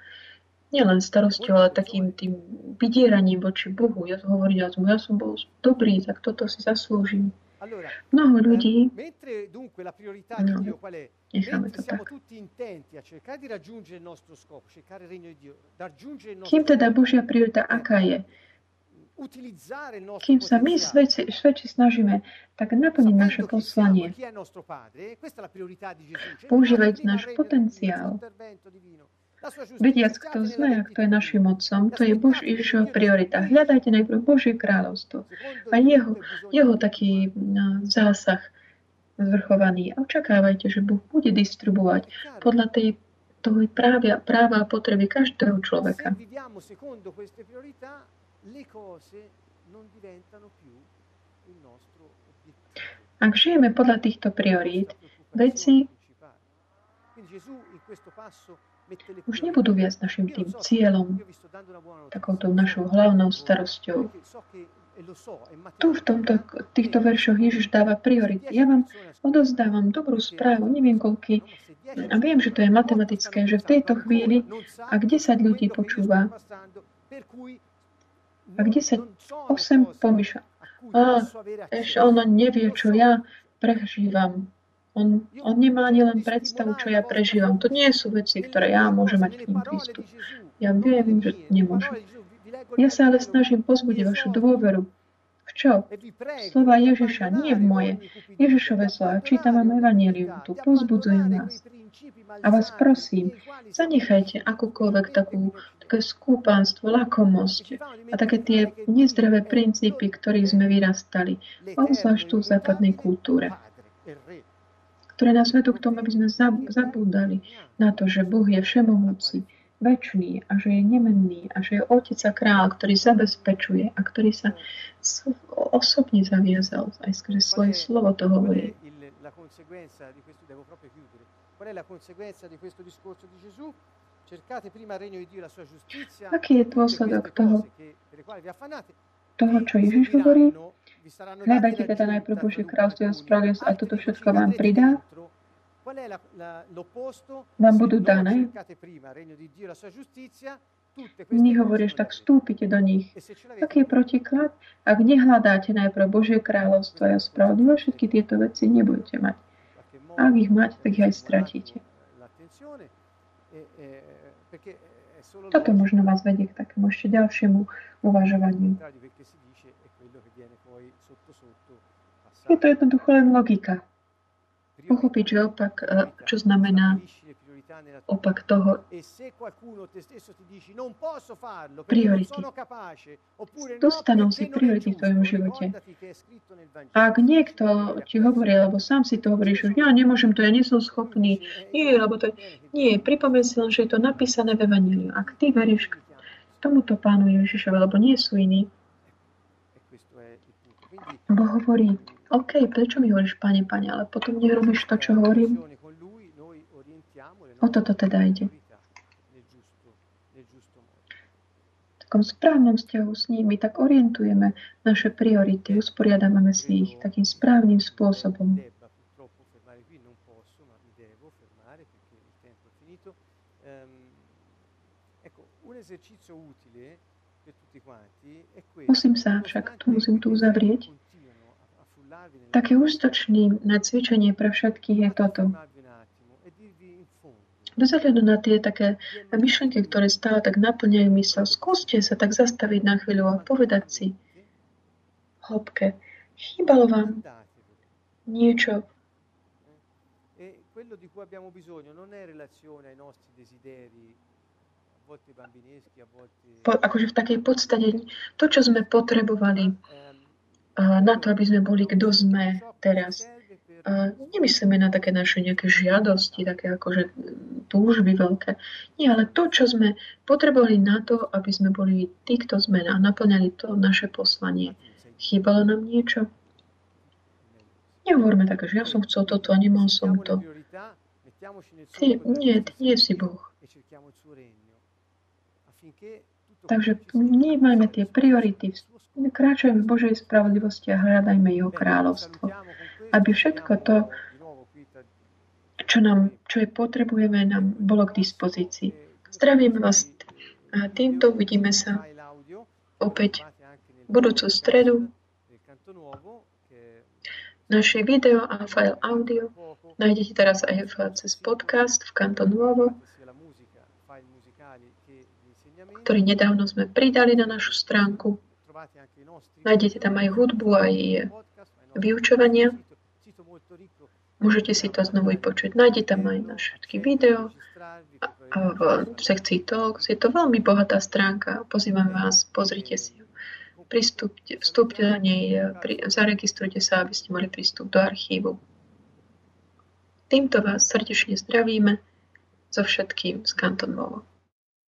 nielen starosťou, ale takým tým vydieraním voči Bohu. Ja hovorím, ja som bol dobrý, tak toto si zaslúžim. Mnoho ľudí, no, necháme to tak. Kým teda Božia priorita aká je? Kým sa my svedci, svedči snažíme tak naplniť naše poslanie, používajúc náš potenciál, Vediac, kto sme a kto je našim mocom, to je Bož Ježišova priorita. Hľadajte najprv Božie kráľovstvo a jeho, jeho taký zásah zvrchovaný. A očakávajte, že Boh bude distribuovať podľa tej toho práva, práva a potreby každého človeka Ak žijeme podľa týchto priorít, veci už nebudú viac našim tým cieľom, takouto našou hlavnou starosťou. Tu v tomto, týchto veršoch Ježiš dáva priority. Ja vám odozdávam dobrú správu, neviem koľky, a viem, že to je matematické, že v tejto chvíli, ak 10 ľudí počúva, a kde sa 8 pomýšľa. A ešte ono nevie, čo ja prežívam. On, on nemá ani len predstavu, čo ja prežívam. To nie sú veci, ktoré ja môžem mať k ním prístup. Ja viem, že nemôžem. Ja sa ale snažím pozbudiť vašu dôveru. V čo? Slova Ježiša, nie v moje. Ježišové slova. Čítam vám Evangelium. Tu pozbudzujem vás. A vás prosím, zanechajte akúkoľvek takú také skúpanstvo, lakomosť a také tie nezdravé princípy, ktorých sme vyrastali, obzvlášť tu v západnej kultúre, ktoré nás vedú k tomu, aby sme zabúdali na to, že Boh je všemohúci, väčší a že je nemenný a že je otec a kráľ, ktorý zabezpečuje a ktorý sa osobne zaviazal, aj skrze svoje slovo to hovorí. Qual è la conseguenza di questo discorso di Gesù? Aký je dôsledok toho, toho, čo Ježiš hovorí? Hľadajte teda najprv Božie kráľstvo a spravodlivosť a toto všetko vám pridá. Vám budú dané. Nehovoríš, tak vstúpite do nich. Aký je protiklad? Ak nehľadáte najprv Božie kráľovstvo a spravodlivosť, všetky tieto veci nebudete mať. Ak ich máte, tak ich aj stratíte. Toto možno vás vedie k takému ešte ďalšiemu uvažovaniu. Je to jednoducho len logika. Pochopiť, že opak, eh, čo znamená opak toho priority. Dostanú si priority v tvojom živote. Ak niekto ti hovorí, alebo sám si to hovoríš, že ja nemôžem to, ja nie som schopný, nie, lebo to nie, pripomeň si len, že je to napísané v Evangeliu. Ak ty veríš k tomuto pánu Ježišovi, lebo nie sú iní, Boh hovorí, OK, prečo mi hovoríš, pane, pane, ale potom nerobíš to, čo hovorím? O toto teda ide. V takom správnom vzťahu s nimi tak orientujeme naše priority, usporiadame si ich takým správnym spôsobom. Musím sa však, tu musím tu uzavrieť, Také ústočné cvičenie pre všetkých je toto. Bez ohľadu na tie také myšlenky, ktoré stále tak naplňajú mysel, skúste sa tak zastaviť na chvíľu a povedať si hlbke, chýbalo vám niečo, quello di cui abbiamo bisogno non è relazione ai nostri desideri, a volte bambineschi, a volte... Po, akože v takej podstate to, čo sme potrebovali, na to, aby sme boli, kto sme teraz. Nemyslíme na také naše nejaké žiadosti, také akože túžby veľké. Nie, ale to, čo sme potrebovali na to, aby sme boli tí, kto sme a naplňali to naše poslanie. Chýbalo nám niečo? Nehovorme tak, že ja som chcel toto a nemal som to. Ty, nie, ty nie si Boh. Takže vnímajme tie priority, kráčajme v Božej spravodlivosti a hľadajme Jeho kráľovstvo. Aby všetko to, čo, nám, čo je potrebujeme, nám bolo k dispozícii. Zdravím vás a týmto uvidíme sa opäť budúcu stredu. Naše video a file audio nájdete teraz aj cez podcast v Canto Nuovo ktorý nedávno sme pridali na našu stránku. Nájdete tam aj hudbu, aj vyučovania. Môžete si to znovu počuť. Nájdete tam aj naše všetky video a v sekcii Talks. Je to veľmi bohatá stránka. Pozývam vás, pozrite si ju. Pristúpte, vstúpte do nej, pri, zaregistrujte sa, aby ste mali prístup do archívu. Týmto vás srdečne zdravíme so všetkým z Kanton.